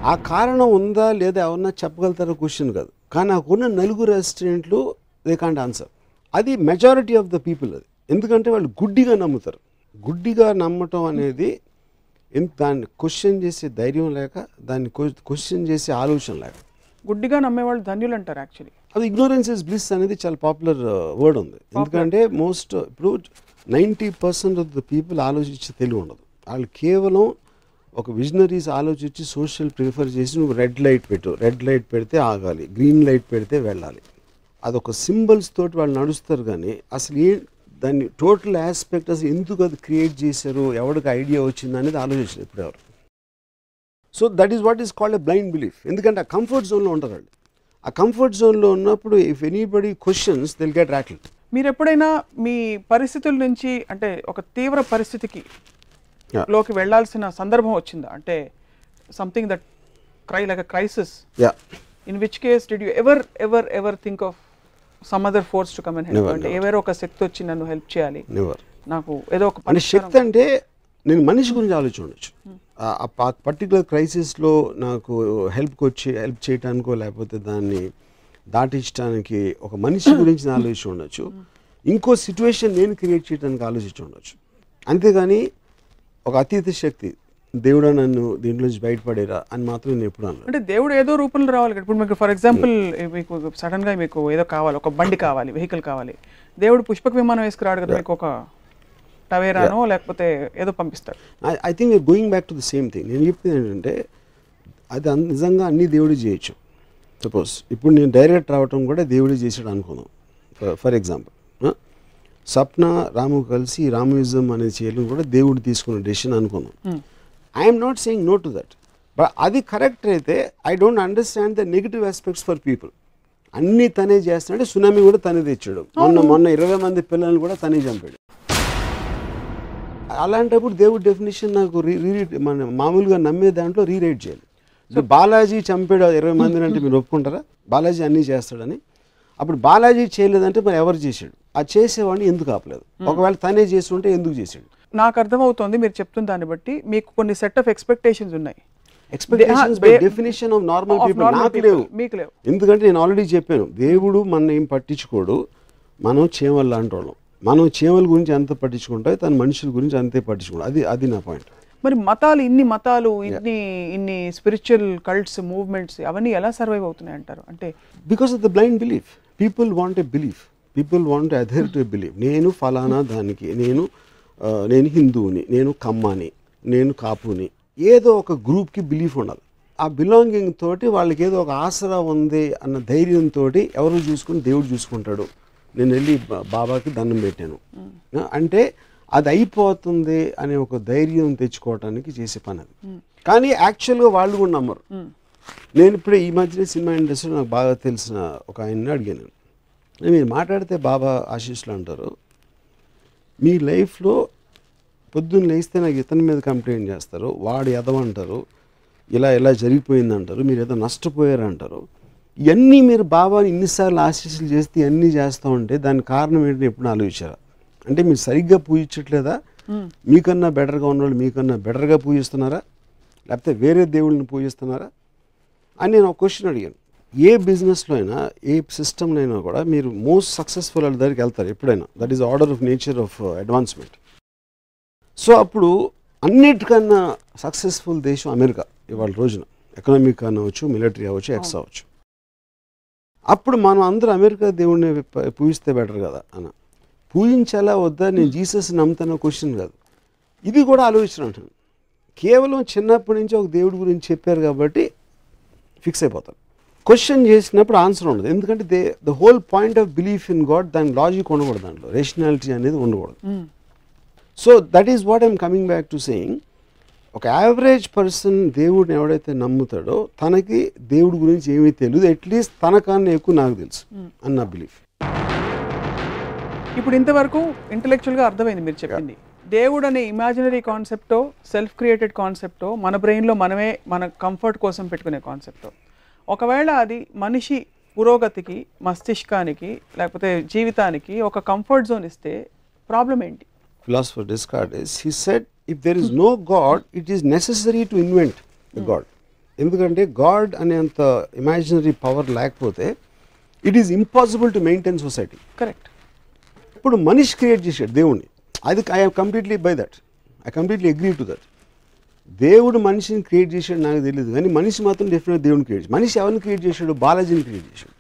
ఆ కారణం ఉందా లేదా ఎవరన్నా చెప్పగలుగుతారో క్వశ్చన్ కాదు. కానీ నాకున్న నలుగురు అసిస్టెంట్లు దే కాంట్ ఆన్సర్ అది మెజారిటీ ఆఫ్ ద పీపుల్ అది. ఎందుకంటే వాళ్ళు గుడ్డిగా నమ్ముతారు. గుడ్డిగా నమ్మటం అనేది దాన్ని క్వశ్చన్ చేసే ధైర్యం లేక దాన్ని క్వశ్చన్ చేసే ఆలోచన లేక. గుడ్డిగా నమ్మేవాళ్ళు ధన్యులు అంటారు యాక్చువల్లీ అది ఇగ్నోరెన్స్ ఇస్ బ్లిస్ అనేది చాలా పాపులర్ వర్డ్ ఉంది. ఎందుకంటే మోస్ట్ ఇప్పుడు ninety percent of the people ఆలోచించే తెలివి ఉండదు. వాళ్ళు కేవలం ఒక విజనరీస్ ఆలోచించి సోషల్ ప్రిఫర్ చేసి నువ్వు రెడ్ లైట్ పెట్టు. రెడ్ లైట్ పెడితే ఆగాలి. గ్రీన్ లైట్ పెడితే వెళ్ళాలి. అదొక సింబల్స్ తోటి వాళ్ళు నడుస్తారు కానీ అసలు ఏ దాన్ని టోటల్ ఆస్పెక్ట్ అసలు ఎందుకు అది క్రియేట్ చేశారు? ఎవరికి ఐడియా వచ్చింది అనేది ఆలోచించారు ఇప్పుడు ఎవరు so that is what is called a blind belief. ఎందుకంటే ఆ కంఫర్ట్ జోన్లో ఉంటారు వాళ్ళు. ఆ కంఫర్ట్ జోన్లో ఉన్నప్పుడు if anybody questions they'll get rattled మీరు ఎప్పుడైనా మీ పరిస్థితుల నుంచి అంటే ఒక తీవ్ర పరిస్థితికి. లోకి వెళ్ళాల్సిన సందర్భం వచ్చిందా? అంటే something that cry like a crisis yeah. In which case did you ever ever ever think of some other force to come and help అంటే. ఎవరో ఒక శక్తి వచ్చి నన్ను హెల్ప్ చేయాలి. నాకు ఏదో ఒక శక్తి అంటే నేను మనిషి గురించి ఆలోచించవచ్చు ఆ పర్టికులర్ క్రైసిస్లో నాకు హెల్ప్కి వచ్చి హెల్ప్ చేయడానికో లేకపోతే దాన్ని దాటించడానికి ఒక మనిషి గురించి ఆలోచించి ఉండొచ్చు. ఇంకో సిచ్యువేషన్ నేను క్రియేట్ చేయడానికి ఆలోచించి ఉండొచ్చు. అంతేగాని ఒక అతీత శక్తి దేవుడా నన్ను దీంట్లోంచి బయటపడేరా అని మాత్రం నేను ఎప్పుడు అన్నాను అంటే దేవుడు ఏదో రూపంలో రావాలి కదా. ఇప్పుడు మీకు ఫర్ ఎగ్జాంపుల్ మీకు సడన్గా మీకు ఏదో కావాలి ఒక బండి కావాలి వెహికల్ కావాలి. దేవుడు పుష్పక విమానం వేసుకురాడు కదా మీకు ఒక టవేరానో లేకపోతే ఏదో పంపిస్తాడు. I think going back to the same thing నేను చెప్పింది ఏంటంటే అది నిజంగా అన్ని దేవుడు చేయొచ్చు. సపోజ్ ఇప్పుడు నేను డైరెక్ట్ రావటం కూడా దేవుడు చేసాడు అనుకుందాం. ఫర్ ఎగ్జాంపుల్ సప్న రాము కలిసి రామయుజం అనేది చేయడం కూడా దేవుడు తీసుకున్న డెసిషన్ అనుకుందాం. Hmm. I'm not saying no to that but అది కరెక్ట్ అయితే I don't understand the negative aspects for people అన్నీ తనే చేస్తున్నాడు సునామీ కూడా తనే తెచ్చాడు. మొన్న మొన్న ఇరవై మంది పిల్లల్ని కూడా తనే చంపాడు. అలాంటప్పుడు దేవుడి డెఫినేషన్ నాకు రీ రీ- మన మామూలుగా నమ్మే దాంట్లో రీరైట్ చేయాలి. ఇప్పుడు బాలాజీ చంపాడు ఇరవై మందిని అంటే మీరు ఒప్పుకుంటారా? బాలాజీ అన్నీ చేస్తాడని. అప్పుడు బాలాజీ చేయలేదంటే మరి ఎవరు చేశాడు? ఆ చేసేవాడిని ఎందుకు ఆపలేదు? ఒకవేళ తనే చేసి ఉంటే ఎందుకు చేశాడు? నాకు అర్థమవుతోంది మీరు చెప్తున్న దాన్ని బట్టి మీకు కొన్ని సెట్ ఆఫ్ ఎక్స్పెక్టేషన్స్ ఉన్నాయి. Expectations by definition of normal Of people normal నాకు. లేవు. మీకు లేవు. ఎందుకంటే నేను ఆల్రెడీ చెప్పాను దేవుడు మన ఏం పట్టించుకోడు? మనం చీమలు లాంటి వాళ్ళం. మనం చీమల గురించి ఎంత పట్టించుకుంటాయో తన మనుషుల గురించి అంతే పట్టించుకుంటాం. అది అది నా పాయింట్. మరి మతాలు ఇన్ని మతాలు ఇన్ని ఇన్ని స్పిరిచువల్ కల్ట్స్ మూవ్మెంట్స్ అవన్నీ ఎలా సర్వైవ్ అవుతున్నాయి అంటారు? అంటే because of the blind belief people want a belief people want other to belief నేను ఫలానా దానికి నేను నేను హిందువుని నేను కమ్మాని నేను కాపుని ఏదో ఒక గ్రూప్కి బిలీఫ్ ఉండాలి. ఆ బిలాంగింగ్ తోటి వాళ్ళకి ఏదో ఒక ఆసరా ఉంది అన్న ధైర్యంతో ఎవరు చూసుకుని దేవుడు చూసుకుంటాడు. నేను వెళ్ళి బాబాకి దండం పెట్టాను. అంటే అది అయిపోతుంది అనే ఒక ధైర్యం తెచ్చుకోవటానికి చేసే పని అది. కానీ యాక్చువల్గా వాళ్ళు కూడా నమ్మరు. నేను ఇప్పుడు ఈ మధ్యన సినిమా ఇండస్ట్రీలో నాకు బాగా తెలిసిన ఒక ఆయన్ని అడిగాను నేను. మీరు మాట్లాడితే బాబా ఆశీస్సులు అంటారు. మీ లైఫ్లో పొద్దున్న లేస్తే నాకు ఇతని మీద కంప్లైంట్ చేస్తారు. వాడు ఎదవంటారు ఇలా ఇలా జరిగిపోయింది అంటారు మీరు ఏదో నష్టపోయారు అంటారు ఇవన్నీ మీరు బాబాని ఇన్నిసార్లు ఆశీస్సులు చేస్తే ఇవన్నీ చేస్తూ ఉంటే దానికి కారణం ఏంటని ఎప్పుడు ఆలోచించారా? అంటే మీరు సరిగ్గా పూజించట్లేదా? మీకన్నా బెటర్గా ఉన్నవాళ్ళు మీకన్నా బెటర్గా పూజిస్తున్నారా? లేకపోతే వేరే దేవుళ్ళని పూజిస్తున్నారా? అని నేను ఒక క్వశ్చన్ అడిగాను. ఏ బిజినెస్లో అయినా ఏ సిస్టంలో అయినా కూడా మీరు మోస్ట్ సక్సెస్ఫుల్ వాళ్ళ దగ్గరికి వెళ్తారు ఎప్పుడైనా. That is order of nature of advancement. So అప్పుడు అన్నిటికన్నా సక్సెస్ఫుల్ దేశం అమెరికా ఇవాళ రోజున. ఎకనామిక్ అవ్వచ్చు మిలిటరీ అవ్వచ్చు ఎక్స్ అవ్వచ్చు. అప్పుడు మనం అందరూ అమెరికా దేవుడిని పూజిస్తే బెటర్ కదా అన్న. పూజించాలా వద్దా? నేను జీసస్ నమ్ముతాన క్వశ్చన్ కాదు. ఇది కూడా ఆలోచన అంటాను కేవలం చిన్నప్పటి నుంచి ఒక దేవుడి గురించి చెప్పారు కాబట్టి ఫిక్స్ అయిపోతారు క్వశ్చన్ చేసినప్పుడు ఆన్సర్ ఉండదు. ఎందుకంటే they the whole point of belief in God దాని లాజిక్ ఉండకూడదు దాంట్లో. రేషనాలిటీ అనేది ఉండకూడదు. So that is what I'm coming back to saying ఒక యావరేజ్ పర్సన్ దేవుడిని ఎవడైతే నమ్ముతాడో తనకి దేవుడి గురించి ఏమీ తెలియదు అట్లీస్ట్ తనకన్నా ఎక్కువ నాకు తెలుసు అని నా బిలీఫ్ ఇప్పుడు ఇంతవరకు ఇంటలెక్చువల్గా అర్థమైంది మీరు చెప్పింది. దేవుడు అనే ఇమాజినరీ కాన్సెప్టో సెల్ఫ్ క్రియేటెడ్ కాన్సెప్టో మన బ్రెయిన్లో మనమే మన కంఫర్ట్ కోసం పెట్టుకునే కాన్సెప్టో ఒకవేళ అది మనిషి పురోగతికి మస్తిష్కానికి లేకపోతే జీవితానికి ఒక కంఫర్ట్ జోన్ ఇస్తే ప్రాబ్లం ఏంటి? Philosopher Descartes, he said, if there is no God, it is necessary to invent the God. ఎందుకంటే గాడ్ అనేంత ఇమాజినరీ పవర్ లేకపోతే it is impossible to maintain society correct ఇప్పుడు మనిషి క్రియేట్ చేశాడు దేవుణ్ణి. అది I completely by that I completely agree to that దేవుడు మనిషిని క్రియేట్ చేశాడు నాకు తెలియదు కానీ మనిషి మాత్రం డెఫినెట్ దేవుని క్రియేట్ మనిషి ఎవరిని క్రియేట్ చేశాడు? బాలాజీని క్రియేట్ చేశాడు.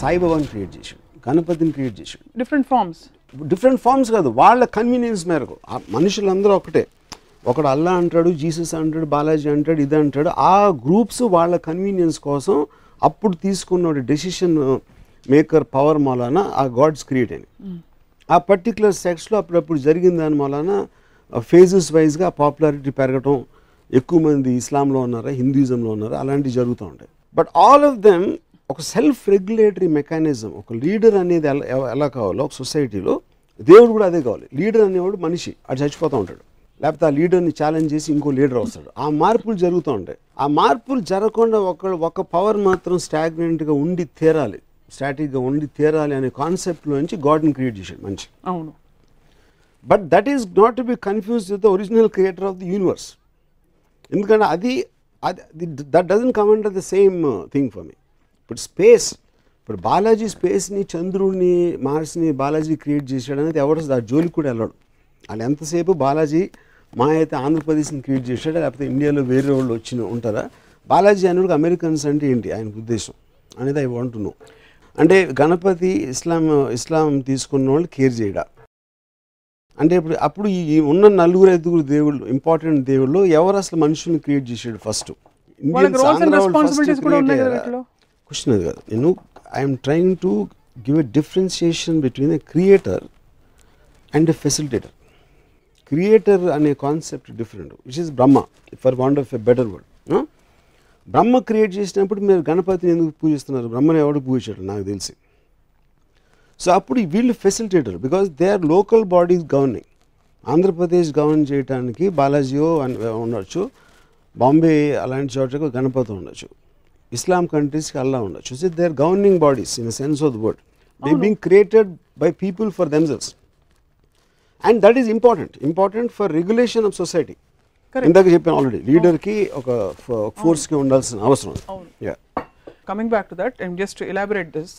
సాయిబాబాని క్రియేట్ చేశాడు. గణపతిని క్రియేట్ చేశాడు. డిఫరెంట్ ఫార్మ్స్ డిఫరెంట్ ఫార్మ్స్ కాదు వాళ్ళ కన్వీనియన్స్ మేరకు. ఆ మనుషులందరూ ఒకటే. ఒకడు అల్లా అంటాడు జీసస్ అంటాడు బాలాజీ అంటాడు ఇది అంటాడు. ఆ గ్రూప్స్ వాళ్ళ కన్వీనియన్స్ కోసం అప్పుడు తీసుకున్న డెసిషన్ మేకర్ పవర్ మూలాన ఆ గాడ్స్ క్రియేట్ అయినాయి ఆ పర్టికులర్ సెక్స్లో అప్పుడప్పుడు జరిగిన దాని మూలాన ఫేజెస్ వైజ్గా పాపులారిటీ పెరగటం ఎక్కువ మంది ఇస్లాంలో ఉన్నారా హిందూయిజంలో ఉన్నారా అలాంటివి జరుగుతూ ఉంటాయి. బట్ ఆల్ ఆఫ్ దెమ్ ఒక సెల్ఫ్ రెగ్యులేటరీ మెకానిజం ఒక లీడర్ అనేది ఎలా ఎలా కావాలో ఒక సొసైటీలో దేవుడు కూడా అదే కావాలి. లీడర్ అనేవాడు మనిషి అది చచ్చిపోతూ ఉంటాడు. లేకపోతే ఆ లీడర్ని ఛాలెంజ్ చేసి ఇంకో లీడర్ వస్తాడు. ఆ మార్పులు జరుగుతూ ఉంటాయి. ఆ మార్పులు జరగకుండా ఒక ఒక పవర్ మాత్రం స్టాగ్నెంట్గా ఉండి తీరాలి. స్టాటిక్గా ఉండి తీరాలి అనే కాన్సెప్ట్లోంచి గాడ్ని క్రియేట్ చేశాడు మనిషి. అవును. But that is not to be confuse with the original creator of the universe ఎందుకంటే అది అది that doesn't come under the same thing for me ఇప్పుడు స్పేస్ ఇప్పుడు బాలాజీ స్పేస్ని చంద్రుడిని మార్స్ని బాలాజీ క్రియేట్ చేశాడు అనేది ఎవరు ఆ జోలికి కూడా వెళ్ళాడు. వాళ్ళు ఎంతసేపు బాలాజీ మా అయితే ఆంధ్రప్రదేశ్ని క్రియేట్ చేశాడు లేకపోతే ఇండియాలో వేరే వాళ్ళు వచ్చిన ఉంటారా? బాలాజీ అనేది అమెరికన్స్ అంటే ఏంటి? ఆయన ఉద్దేశం అనేది ఐ వాంట్ నో అంటే గణపతి ఇస్లాం ఇస్లాం తీసుకున్న వాళ్ళు కేర్ చేయడా? అంటే ఇప్పుడు అప్పుడు ఈ ఉన్న నలుగురు ఐదుగురు దేవుళ్ళు ఇంపార్టెంట్ దేవుళ్ళు ఎవరు అసలు మనుషుల్ని క్రియేట్ చేశాడు ఫస్ట్? వాళ్ళకి కదా క్వశ్చన్ అది కాదు నేను I'm trying to give a differentiation between a creator and a facilitator creator అనే concept different which is Brahma for want of a better word Brahma create చేసినప్పుడు మీరు గణపతిని ఎందుకు పూజిస్తున్నారు? బ్రహ్మని ఎవడు పూజించాడు? నాకు తెలిసి. సో అప్పుడు ఈ వీళ్ళు facilitator because they are local bodies governing Andhra Pradesh govern చేయడానికి బాలాజీయో అన్- ఉండొచ్చు. బాంబే అలాంటి చోట్లకు గణపతి ఉండొచ్చు. ఇస్లాం కంట్రీస్కి అల్లా ఉండొచ్చు. So they are governing bodies in sense of the word they being created by people for themselves and that is important important for regulation of society Correct. ఇందాక చెప్పాను already లీడర్కి ఒక ఫోర్స్కి ఉండాల్సిన అవసరం. Yeah coming back to that and just elaborate this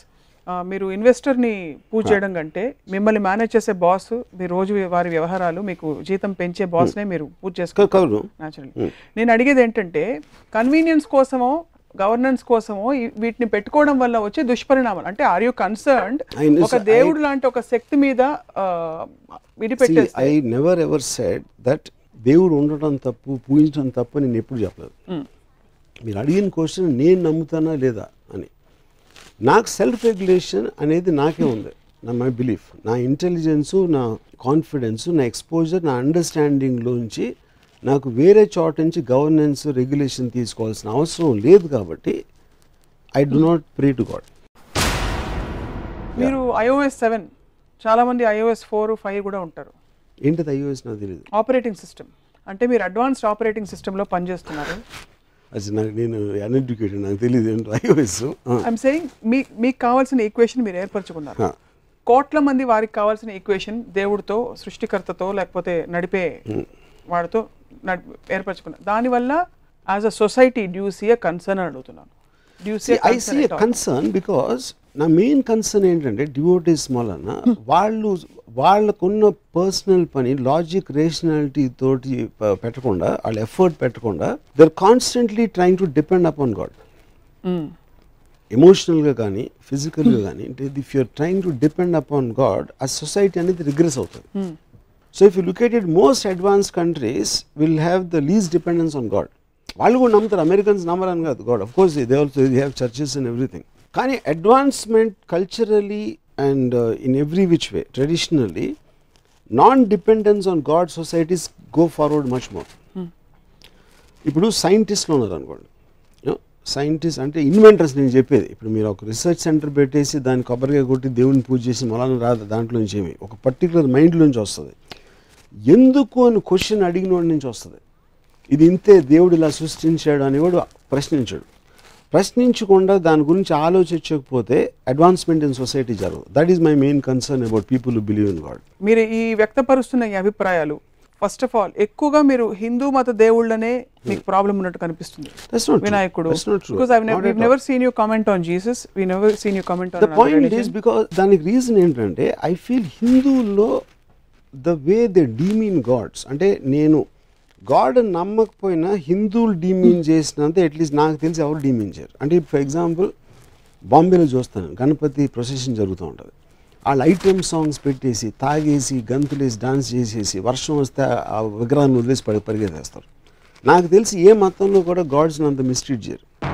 మీరు ఇన్వెస్టర్ని పూజ చేయడం కంటే మిమ్మల్ని మేనేజ్ చేసే బాస్ మీ రోజు వారి వ్యవహారాలు మీకు జీతం పెంచే బాస్నే మీరు పూజ చేసుకో కవును న్యాచురల్లీ నేను అడిగేది ఏంటంటే కన్వీనియన్స్ కోసమో గవర్నెన్స్ కోసమో వీటిని పెట్టుకోవడం వల్ల వచ్చే దుష్పరిణామాలు. అంటే ఆర్ యూ కన్సర్న్డ్ ఒక. దేవుడు లాంటి ఒక శక్తి మీద ఆ, విడిపెట్టేస్తే. I never ever said that దేవుడు ఉండటం తప్పు పూజించడం తప్పు అని నేను ఎప్పుడు చెప్పలేదు. Mm. మీరు అడిగిన క్వశ్చన్ నేను నమ్ముతానా లేదా అని. నాకు సెల్ఫ్ రెగ్యులేషన్ అనేది నాకే ఉంది. నా మై బిలీఫ్ నా ఇంటెలిజెన్సు నా కాన్ఫిడెన్స్ నా ఎక్స్పోజర్ నా అండర్స్టాండింగ్లోంచి నాకు వేరే చోట నుంచి గవర్నెన్స్ రెగ్యులేషన్ తీసుకోవాల్సిన అవసరం లేదు కాబట్టి I do not pray to God మీరు ఐఓఎస్ సెవెన్ చాలా మంది ఐఓఎస్ ఫోర్ ఫైవ్ కూడా ఉంటారు. ఏంటిది ఐఓఎస్ నాకు తెలియదు ఆపరేటింగ్ సిస్టమ్ అంటే మీరు అడ్వాన్స్డ్ ఆపరేటింగ్ సిస్టంలో పనిచేస్తున్నారు. అది నాకు నేను అన్ఎడ్యుకేటెడ్ నాకు తెలియదు ఏంటో ఐఓఎస్ ఐఎమ్ సేయింగ్ మీ మీకు కావాల్సిన ఈక్వేషన్ మీరు ఏర్పరచుకున్నారు. కోట్ల మంది వారికి కావాల్సిన ఈక్వేషన్ దేవుడితో సృష్టికర్తతో లేకపోతే నడిపే వాడితో నడిపి ఏర్పరచుకున్నారు దానివల్ల as a society do see a concern అని అడుగుతున్నాను. Do see I see concern because నా మెయిన్ కన్సర్న్ ఏంటంటే డివోటీస్ వలన వాళ్ళు వాళ్ళకున్న పర్సనల్ పని లాజిక్ రేషనాలిటీ తోటి పెట్టకుండా వాళ్ళు ఎఫర్ట్ పెట్టకుండా they're constantly trying to depend upon God ఎమోషనల్గా కానీ ఫిజికల్గా కానీ అంటే if you're trying to depend upon God ఆ సొసైటీ అనేది రిగ్రెస్ అవుతుంది. So if you look at it most advance countries will have the least dependence on God వాళ్ళు కూడా నమ్ముతారు. అమెరికన్స్ నమ్మరని కాదు. God of course they also they have churches and everything కానీ advancement culturally and in every which way traditionally non dependence on God societies go forward much more ఇప్పుడు సైంటిస్ట్లు ఉన్నారు అనుకోండి. సైంటిస్ట్ అంటే ఇన్వెంటర్స్ నేను చెప్పేది. ఇప్పుడు మీరు ఒక రీసెర్చ్ సెంటర్ పెట్టేసి దాన్ని కొబ్బరిగా కొట్టి దేవుని పూజ చేసి మలాన రాదు దాంట్లో నుంచి ఏమి ఒక పర్టికులర్ మైండ్ నుంచి వస్తుంది. ఎందుకు అని క్వశ్చన్ అడిగిన వాడి నుంచి వస్తుంది. ఇది ఇంతే దేవుడు ఇలా సృష్టించాడు అనేవాడు ప్రశ్నించాడు. ప్రశ్నించకుండా దాని గురించి ఆలోచించకపోతే అడ్వాన్స్మెంట్ ఇన్ సొసైటీ జరగదు. That is my main concern about people believe in God మీరు ఈ వ్యక్తపరుస్తున్న ఈ అభిప్రాయాలు ఫస్ట్ ఆఫ్ ఆల్ ఎక్కువగా మీరు హిందూ మత దేవుళ్ళనే మీకు ప్రాబ్లం ఉన్నట్టు కనిపిస్తుంది. వినాయకుడు. Never seen you comment on Jesus we never seen you comment the point because దానికి రీజన్ ఏంటంటే ఐ ఫీల్ హిందువుల్లో the way they demean gods అంటే నేను గాడ్ నమ్మకపోయినా హిందువులు డీమీన్ చేసినంత అట్లీస్ట్ నాకు తెలిసి ఎవరు డీమీన్ చేయరు. అంటే ఫర్ ఎగ్జాంపుల్ బాంబేలో చూస్తాను. గణపతి ప్రొసెషన్ జరుగుతూ ఉంటుంది. వాళ్ళు ఐటమ్ సాంగ్స్ పెట్టేసి తాగేసి గంతులేసి డాన్స్ చేసేసి వర్షం వస్తే ఆ విగ్రహాన్ని వదిలేసి పడి పరిగెత్తేస్తారు. నాకు తెలిసి ఏ మతంలో కూడా గాడ్స్ని అంత మిస్ట్రీట్ చేయరు.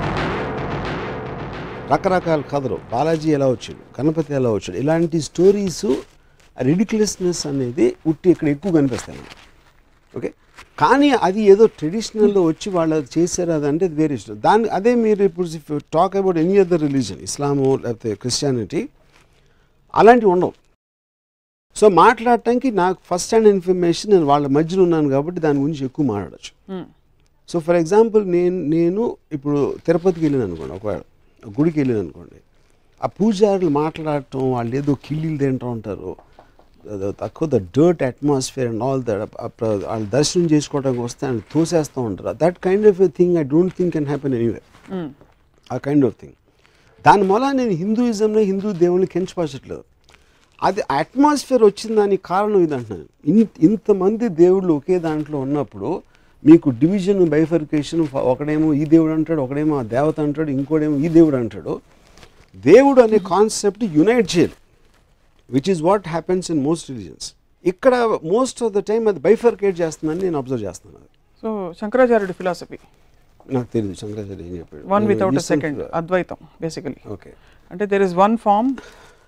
రకరకాల కథలు. బాలాజీ ఎలా వచ్చాడు? గణపతి ఎలా వచ్చాడు? ఇలాంటి స్టోరీస్ రిడిక్యులస్నెస్ అనేది ఉట్టి ఇక్కడ ఎక్కువ కనిపిస్తాయి. ఓకే కానీ అది ఏదో ట్రెడిషనల్లో వచ్చి వాళ్ళు చేశారు అది అంటే వేరే ఇష్టం. దాని అదే మీరు ఇప్పుడు talk about any other religion Islam లేకపోతే క్రిస్టియానిటీ అలాంటివి ఉండవు. సో మాట్లాడటానికి నాకు ఫస్ట్ హ్యాండ్ ఇన్ఫర్మేషన్ నేను వాళ్ళ మధ్యలో ఉన్నాను కాబట్టి దాని గురించి ఎక్కువ మాట్లాడచ్చు. సో ఫర్ ఎగ్జాంపుల్ నేను నేను ఇప్పుడు తిరుపతికి వెళ్ళాను అనుకోండి ఒకవేళ ఒక గుడికి వెళ్ళాను అనుకోండి ఆ పూజారులు మాట్లాడటం వాళ్ళు ఏదో కిళ్ళీలు తింటూ ఉంటారు తక్కువ the dirt atmosphere and all that వాళ్ళు దర్శనం చేసుకోవడానికి వస్తే ఆయన తోసేస్తూ ఉంటారు. That kind of a thing I don't think can happen anyway ఆ కైండ్ ఆఫ్ థింగ్ దాని వల్ల నేను హిందూయిజంలో హిందూ దేవుని కించపరచట్లేదు. అది అట్మాస్ఫియర్ వచ్చిన దానికి కారణం ఇది అంటున్నాను ఇన్ ఇంతమంది దేవుళ్ళు ఒకే దాంట్లో ఉన్నప్పుడు మీకు డివిజన్ బైఫర్కేషన్ ఒకడేమో ఈ దేవుడు అంటాడు ఒకడేమో ఆ దేవత అంటాడు ఇంకోడేమో ఈ దేవుడు అంటాడు. దేవుడు అనే కాన్సెప్ట్ యునైట్ చేయాలి which is what happens in most religions ఇక్కడ మోస్ట్ ఆఫ్ ద టైం అది బైఫర్కేట్ చేస్తుందని నేను అబ్జర్వ్ చేస్తున్నాను సో శంకరాచార్యుడి ఫిలాసఫీ నాకు తెలియదు శంకరాచార్య ఏం చెప్పాడు. వన్ వితౌట్ సెకండ్ అద్వైతం బేసికలీ ఓకే అంటే there is one form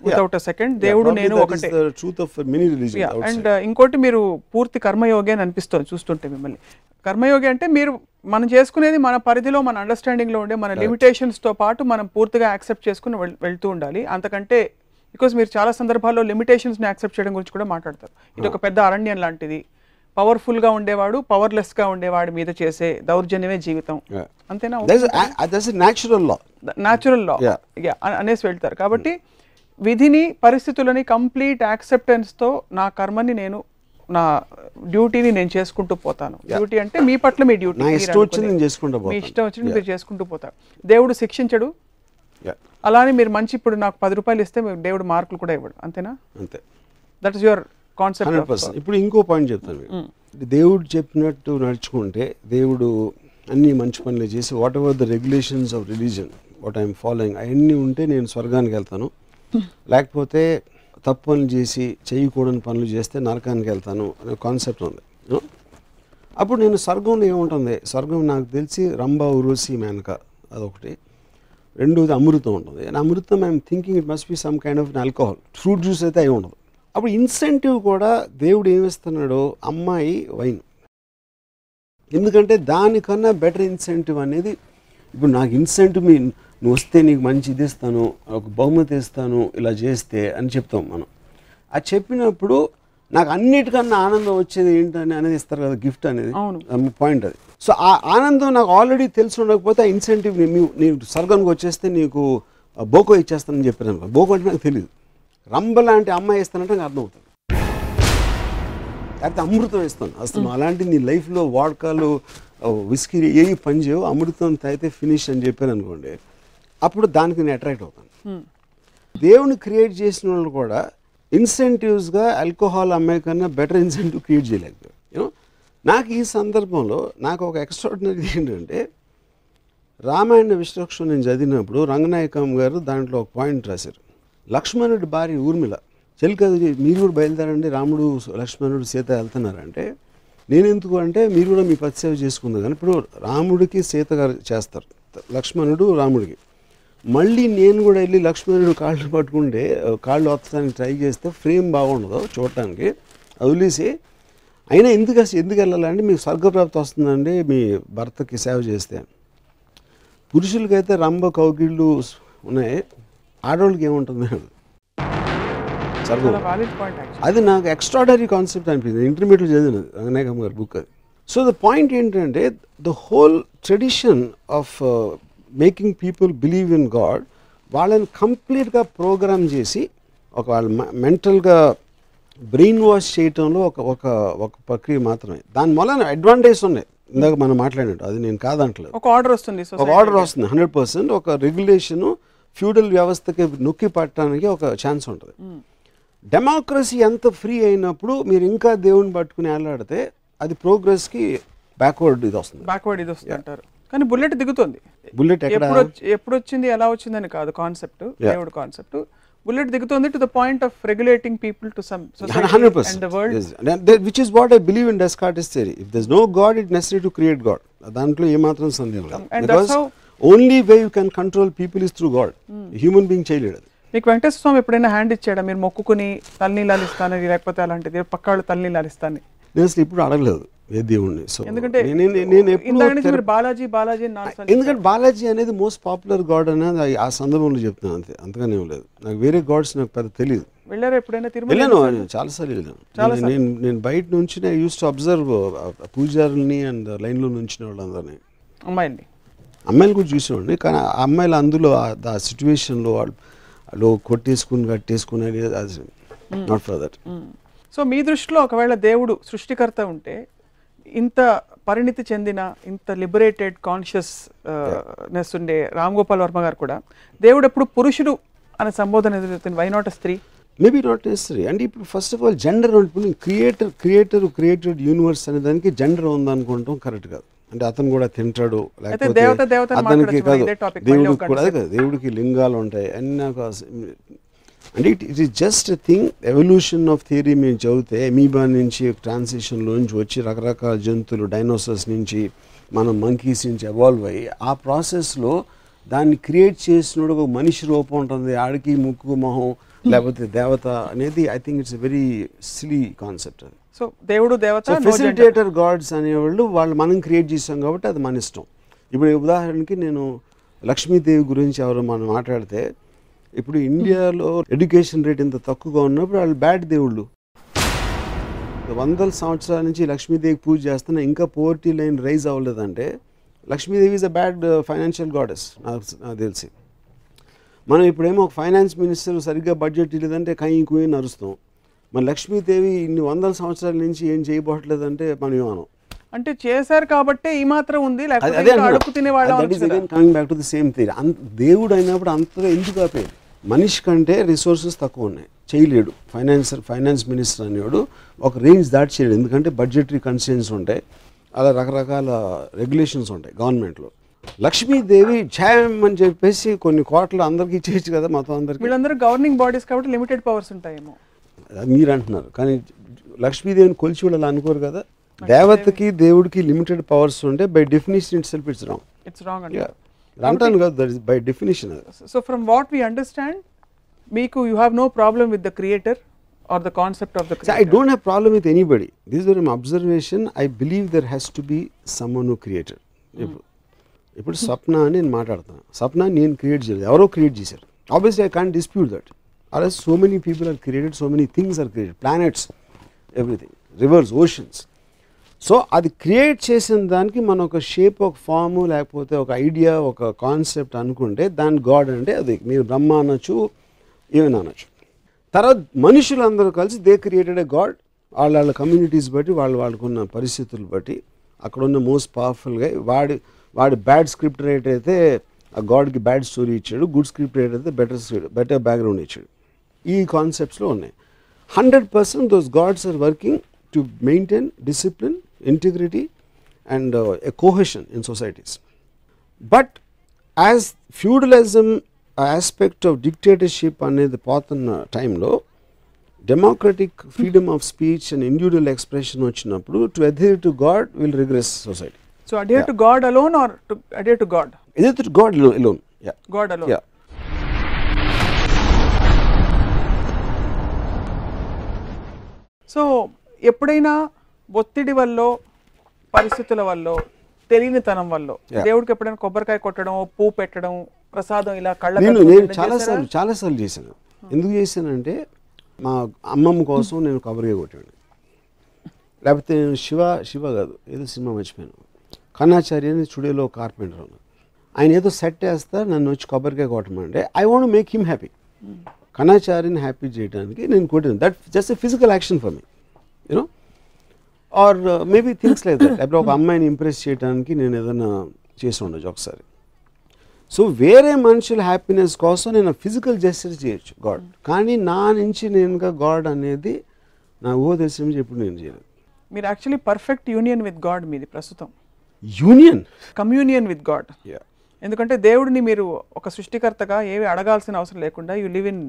without second దేవుడు నేను ఒకటే. Truth of many religion and ఇంకోటి మీరు పూర్తి కర్మయోగి అని అనిపిస్తుంది చూస్తుంటే మిమ్మల్ని. కర్మయోగి అంటే మీరు మనం చేసుకునేది మన పరిధిలో మన అండర్స్టాండింగ్లో ఉండే మన లిమిటేషన్స్తో పాటు మనం పూర్తిగా యాక్సెప్ట్ చేసుకుని వెళ్- వెళ్తూ ఉండాలి. అంతకంటే బికాస్ మీరు చాలా సందర్భాల్లో లిమిటేషన్స్ని యాక్సెప్ట్ చేయడం గురించి కూడా మాట్లాడతారు. ఇది ఒక పెద్ద అరణ్యం లాంటిది. పవర్ఫుల్గా ఉండేవాడు పవర్లెస్గా ఉండేవాడి మీద చేసే దౌర్జన్యమే జీవితం. అంతేనా? Natural law natural law Yeah. అనేసి వెళ్తారు. కాబట్టి విధిని పరిస్థితులని కంప్లీట్ యాక్సెప్టెన్స్తో నా కర్మని నేను నా డ్యూటీని నేను చేసుకుంటూ పోతాను. డ్యూటీ అంటే మీ పట్ల మీ డ్యూటీ. మీ ఇష్టం వచ్చింది మీరు చేసుకుంటూ పోతారు. దేవుడు శిక్షించడు అలానే మీరు మంచి ఇప్పుడు నాకు పది రూపాయలు ఇస్తే దేవుడు మార్కులు కూడా ఇవ్వడు. అంతేనా? అంతే. దట్ ఇస్ యువర్ కాన్సెప్ట్ ఇప్పుడు ఇంకో పాయింట్ చెప్తాను మీకు. దేవుడు చెప్పినట్టు నడుచుకుంటే దేవుడు అన్ని మంచి పనులు చేసి whatever the regulations of religion what I'm following అవన్నీ ఉంటే నేను స్వర్గానికి వెళ్తాను. లేకపోతే తప్పు పనులు చేసి చేయకూడని పనులు చేస్తే నరకానికి వెళ్తాను అనే కాన్సెప్ట్ ఉంది. Know? అప్పుడు నేను స్వర్గంలో ఏముంటుంది? స్వర్గం నాకు తెలిసి రంభా ఉరోసి మేనక అదొకటి. రెండోది అమృతం ఉంటుంది. And Amrutham I'm thinking it must be some kind of alcohol fruit juice అయితే అయి ఉండదు. అప్పుడు ఇన్సెంటివ్ కూడా దేవుడు ఏమిస్తున్నాడో అమ్మాయి వైన్. ఎందుకంటే దానికన్నా బెటర్ ఇన్సెంటివ్ అనేది ఇప్పుడు నాకు ఇన్సెంటివ్ మీ నువ్వు వస్తే నీకు మంచి ఇది ఇస్తాను ఒక బహుమతి ఇస్తాను ఇలా చేస్తే అని చెప్తాం మనం. అది చెప్పినప్పుడు నాకు అన్నిటికన్నా ఆనందం వచ్చేది ఏంటని అనేది ఇస్తారు కదా గిఫ్ట్ అనేది. పాయింట్ అది. సో ఆ ఆనందం నాకు ఆల్రెడీ తెలిసి ఉండకపోతే ఆ ఇన్సెంటివ్ నీవు స్వర్గానికి వచ్చేస్తే నీకు బోకో ఇచ్చేస్తానని చెప్పాను. బోకో అంటే నాకు తెలియదు రంబ లాంటి అమ్మాయి ఇస్తానంటే నాకు అర్థమవుతుంది. లేకపోతే అమృతం ఇస్తాను అసలు అలాంటి నీ లైఫ్లో వాడకాలు విస్కీ ఏవి పని చేయవు. అమృతం తాగితే ఫినిష్ అని చెప్పాను అనుకోండి అప్పుడు దానికి నేను అట్రాక్ట్ అవుతాను. దేవుని క్రియేట్ చేసిన వాళ్ళు కూడా ఇన్సెంటివ్స్గా ఆల్కహాల్ అమ్మాయి కన్నా బెటర్ ఇన్సెంటివ్ క్రియేట్ చేయలేకపోయారు. యూనో నాకు ఈ సందర్భంలో నాకు ఒక ఎక్స్ట్రాడినరీ ఏంటంటే రామాయణ విశ్వక్షం నేను చదివినప్పుడు రంగనాయకం గారు దాంట్లో ఒక పాయింట్ రాశారు. లక్ష్మణుడి భార్య ఊర్మిళ. చెలికదు మీరు కూడా బయలుదేరండి రాముడు లక్ష్మణుడు సీత వెళ్తున్నారంటే నేను ఎందుకు అంటే మీరు కూడా మీ పతి సేవ కానీ ఇప్పుడు రాముడికి సీత గారు చేస్తారు. లక్ష్మణుడు రాముడికి. మళ్ళీ నేను కూడా వెళ్ళి లక్ష్మణుడు కాళ్ళు పట్టుకుంటే కాళ్ళు వత్తడానికి ట్రై చేస్తే ఫ్రేమ్ బాగుండదు చూడటానికి. వదిలేసి అయినా ఎందుకు ఎందుకు వెళ్ళాలంటే మీకు స్వర్గప్రాప్తి వస్తుందండి మీ భర్తకి సేవ చేస్తే. పురుషులకైతే రంభ కౌగిళ్ళు ఉన్నాయి. ఆడవాళ్ళకి ఏముంటుంది? స్వర్గం. అది నాకు ఎక్స్ట్రాడనరీ కాన్సెప్ట్ అనిపించింది. ఇంటర్మీడియట్ చదివినది రంగనాయకమ్మ గారి బుక్ అది. సో ద పాయింట్ ఏంటంటే the whole tradition of making people believe in God వాళ్ళని కంప్లీట్గా ప్రోగ్రామ్ చేసి ఒక వాళ్ళ మెంటల్గా బ్రెయిన్ వాష్ చేయటంలో ఒక ఒక ఒక ప్రక్రియ మాత్రమే. దాని వలన అడ్వాంటేజ్ ఉన్నాయి. ఇందాక మనం మాట్లాడినట్టు అది నేను కాదంటలేదు. ఒక ఆర్డర్ వస్తుంది ఒక ఆర్డర్. వస్తుంది హండ్రెడ్ పర్సెంట్ ఒక రెగ్యులేషను ఫ్యూడల్ వ్యవస్థకి నొక్కి పట్టడానికి ఒక ఛాన్స్ ఉంటుంది. డెమోక్రసీ ఎంత ఫ్రీ అయినప్పుడు మీరు ఇంకా దేవుని పట్టుకుని వెళ్ళాడితే అది ప్రోగ్రెస్కి బ్యాక్వర్డ్ ఇది వస్తుంది. బ్యాక్వర్డ్ ఇది వస్తుంది అంటారు. కానీ బుల్లెట్ దిగుతుంది. బుల్లెట్ ఎప్పుడు ఎప్పుడు వచ్చింది ఎలా వచ్చిందని కాదు కాన్సెప్ట్ దేవుడు కాన్సెప్ట్ బుల్లెట్ దిగుతుంది to the point of regulating people to some hundred and the world percent which is what I believe in Descartes theory if this no God it necessary to create God దాంట్లో ఏమాత్రం సందేహం లేదు. And because only way you can control people is through God human being చేయలేడు అది. మీకు వెంకటేశ్వర స్వామి ఎప్పుడైనా hand ఇచ్చాడా? మీరు మొక్కుకుని తలనీలాలు ఇస్తానని లేకపోతే అలాంటిది పక్కాళ్ళు తలనీలాలు ఇస్తానని. నేను ఇప్పుడు అడగలేదు. ఏ దేవుణ్ణి? సో ఎందుకంటే నుంచి బాలాజీ బాలాజీ ఎందుకంటే బాలాజీ అనేది మోస్ట్ పాపులర్ గాడ్ అనేది ఆ- సందర్భంలో చెప్తున్నాను అంతే. అంతగానే లేదు. నాకు వేరే గాడ్స్ నాకు పెద్ద తెలియదు వెళ్ళారా ఎప్పుడైనా వెళ్ళాను చాలాసార్లు వెళ్ళాను. నేను- నేను బయట నుంచి యూస్ టు అబ్జర్వ్ పూజారుల్ని అండ్ లైన్లో నుంచిన వాళ్ళందరినీ. అమ్మాయిల్ని? అమ్మాయిలు కూడా చూసేవాడిని కానీ ఆ అమ్మాయిలు అందులో ఆ- ఆ సిచ్యువేషన్లో వాళ్ళు వాళ్ళు కొట్టేసుకుని కట్టేసుకుని నాట్ ఫర్ దట్ సో మీ దృష్టిలో ఒకవేళ దేవుడు సృష్టికర్త ఉంటే ఇంత పరిణితి చెందిన ఇంత లిబరేటెడ్ కాన్షియస్ నెస్ ఉండే రామ్ గోపాల్ వర్మ గారు కూడా దేవుడు ఎప్పుడు పురుషుడు అనే సంబోధన ఎదురుతుంది వై నాట్ స్త్రీ? మేబీ నాట్ నెసరీ అంటే ఇప్పుడు ఫస్ట్ ఆఫ్ ఆల్ జెండర్ ఇప్పుడు క్రియేటర్ క్రియేటర్ క్రియేటెడ్ యూనివర్స్ అనే దానికి జెండర్ ఉందనుకుంటాం. కరెక్ట్ కాదు. అంటే అతను కూడా తింటాడు లేకపోతే అతనికి కాదు. దేవుడికి కూడా దేవుడికి లింగాలు ఉంటాయి. అన్ని నాకు అంటే it it is just thing evolution of theory మేము చదివితే ఎమీబా నుంచి ట్రాన్సిషన్లో నుంచి వచ్చి రకరకాల జంతువులు డైనోసర్స్ నుంచి మనం మంకీస్ నుంచి ఎవాల్వ్ అయ్యి ఆ ప్రాసెస్లో దాన్ని క్రియేట్ చేసినప్పుడు ఒక మనిషి రూపం ఉంటుంది. ఆడికి ముక్కు మొహం లేకపోతే దేవత అనేది I think it's very silly concept అది. సో దేవుడు దేవత. ఫెసిలిటేటర్ గాడ్స్ అనేవాళ్ళు వాళ్ళు మనం క్రియేట్ చేసాం కాబట్టి అది మన ఇష్టం. ఇప్పుడు ఉదాహరణకి నేను లక్ష్మీదేవి గురించి ఎవరు మనం మాట్లాడితే ఇప్పుడు ఇండియాలో ఎడ్యుకేషన్ రేట్ ఇంత తక్కువగా ఉన్నప్పుడు వాళ్ళు బ్యాడ్ దేవుళ్ళు. వందల సంవత్సరాల నుంచి లక్ష్మీదేవికి పూజ చేస్తున్నా ఇంకా poverty line rise అవ్వలేదంటే Lakshmidevi is a bad financial goddess నాకు తెలిసి. మనం ఇప్పుడేమో ఒక ఫైనాన్స్ మినిస్టర్ సరిగ్గా బడ్జెట్ లేదంటే కయ్యి కుయ్యి నరుస్తాం. మన లక్ష్మీదేవి ఇన్ని వందల సంవత్సరాల నుంచి ఏం చేయబోట్లేదంటే మనం. ఏమనం అంటే చేశారు కాబట్టే ఈ మాత్రం ఉంది. Coming back to the same theory దేవుడు అయినప్పుడు అంతగా ఎందుకు ఆపేది? మనిషి కంటే రిసోర్సెస్ తక్కువ ఉన్నాయి. చేయలేడు. ఫైనాన్స్ ఫైనాన్స్ మినిస్టర్ అనేవాడు ఒక రేంజ్ దాటి చేయలేడు. ఎందుకంటే బడ్జెటరీ కన్సెన్స్ ఉంటాయి. అలా రకరకాల రెగ్యులేషన్స్ ఉంటాయి గవర్నమెంట్లో. లక్ష్మీదేవి ఛాయం అని చెప్పేసి కొన్ని కోట్లు అందరికీ ఇచ్చేయచ్చు కదా మొత్తం అందరికీ. వీళ్ళందరూ గవర్నింగ్ బాడీస్ కాబట్టి లిమిటెడ్ పవర్స్ ఉంటాయేమో. మీరు అంటున్నారు కానీ లక్ష్మీదేవిని కొలిచి వాళ్ళు అలా అనుకోరు కదా. దేవతకి దేవుడికి లిమిటెడ్ పవర్స్ ఉంటే by definition itself it's wrong it's wrong అండి అంటాను కదా దట్ ఇస్ బై డెఫినేషన్ అది so from what we understand మీకు you have no problem with the creator or the concept of the So I don't have problem with anybody. This is an observation. I believe there has to be someone who created. ఇప్పుడు ఇప్పుడు స్వప్న అని నేను మాట్లాడుతాను స్వప్న నేను create చేయలేదు ఎవరో create చేశారు obviously I can't dispute that అలా so many people are created so many things are created planets everything rivers oceans so అది క్రియేట్ చేసిన దానికి మనం ఒక షేప్ ఒక ఫాము లేకపోతే ఒక ఐడియా ఒక కాన్సెప్ట్ అనుకుంటే దాని గాడ్ అంటే అది. మీరు బ్రహ్మ అనొచ్చు ఏమైనా అనొచ్చు. తర్వాత మనుషులందరూ కలిసి దే క్రియేటెడ్ ఏ గాడ్ వాళ్ళ వాళ్ళ కమ్యూనిటీస్ బట్టి వాళ్ళు వాళ్ళకున్న పరిస్థితులు బట్టి అక్కడ ఉన్న మోస్ట్ పవర్ఫుల్గా వాడి వాడి బ్యాడ్ స్క్రిప్ట్ రైటర్ అయితే ఆ గాడ్కి బ్యాడ్ స్టోరీ ఇచ్చాడు గుడ్ స్క్రిప్ట్ రైటర్ అయితే బెటర్ బెటర్ బ్యాక్గ్రౌండ్ ఇచ్చాడు. ఈ కాన్సెప్ట్స్లో ఉన్నాయి. Hundred percent those gods are working to maintain discipline integrity and a cohesion in societies but as feudalism aspect of dictatorship అనేది పోతున్న టైంలో democratic freedom of speech and individual expression వచ్చినప్పుడు to adhere to God will regress society so adhere to God alone or to adhere to God ఇది to God alone yeah God alone yeah so ఎప్పుడైనా ఒత్తిడి వల్ల పరిస్థితుల వల్ల తెలియనితనం వల్ల. దేవుడికి ఎప్పుడైనా కొబ్బరికాయ కొట్టడం పువ్వు పెట్టడం ప్రసాదం ఇలా కళ్ళ నేను చాలాసార్లు? చాలాసార్లు చేశాను. ఎందుకు చేశానంటే మా అమ్మమ్మ కోసం నేను కొబ్బరిగా కొట్టాను లేకపోతే నేను శివ శివ కాదు ఏదో సినిమా మర్చిపోయాను. కన్నాచార్య అని స్టూడియోలో కార్పెంటర్ ఉన్నాను ఆయన ఏదో సెట్ వేస్తా నన్ను వచ్చి కొబ్బరికాయ కొట్టమంటే I want make him happy కన్నాచార్యని happy చేయడానికి నేను కొట్టాను. That just a physical action for me you know or maybe things like that లేకపోతే ఒక అమ్మాయిని ఇంప్రెస్ చేయడానికి నేను ఏదైనా చేసి ఉండొచ్చు ఒకసారి. సో వేరే మనుషుల హ్యాపీనెస్ కోసం నేను ఫిజికల్ జస్టిస్ చేయొచ్చు గాడ్ కానీ నా నుంచి నేనుగా గాడ్ అనేది నా ఊహ తెలిసి నుంచి ఎప్పుడు నేను చేయలేదు. మీరు actually perfect union with God మీది ప్రస్తుతం. యూనియన్ కమ్యూనియన్ విత్ గాడ్ ఎందుకంటే దేవుడిని మీరు ఒక సృష్టికర్తగా ఏవి అడగాల్సిన అవసరం లేకుండా you live in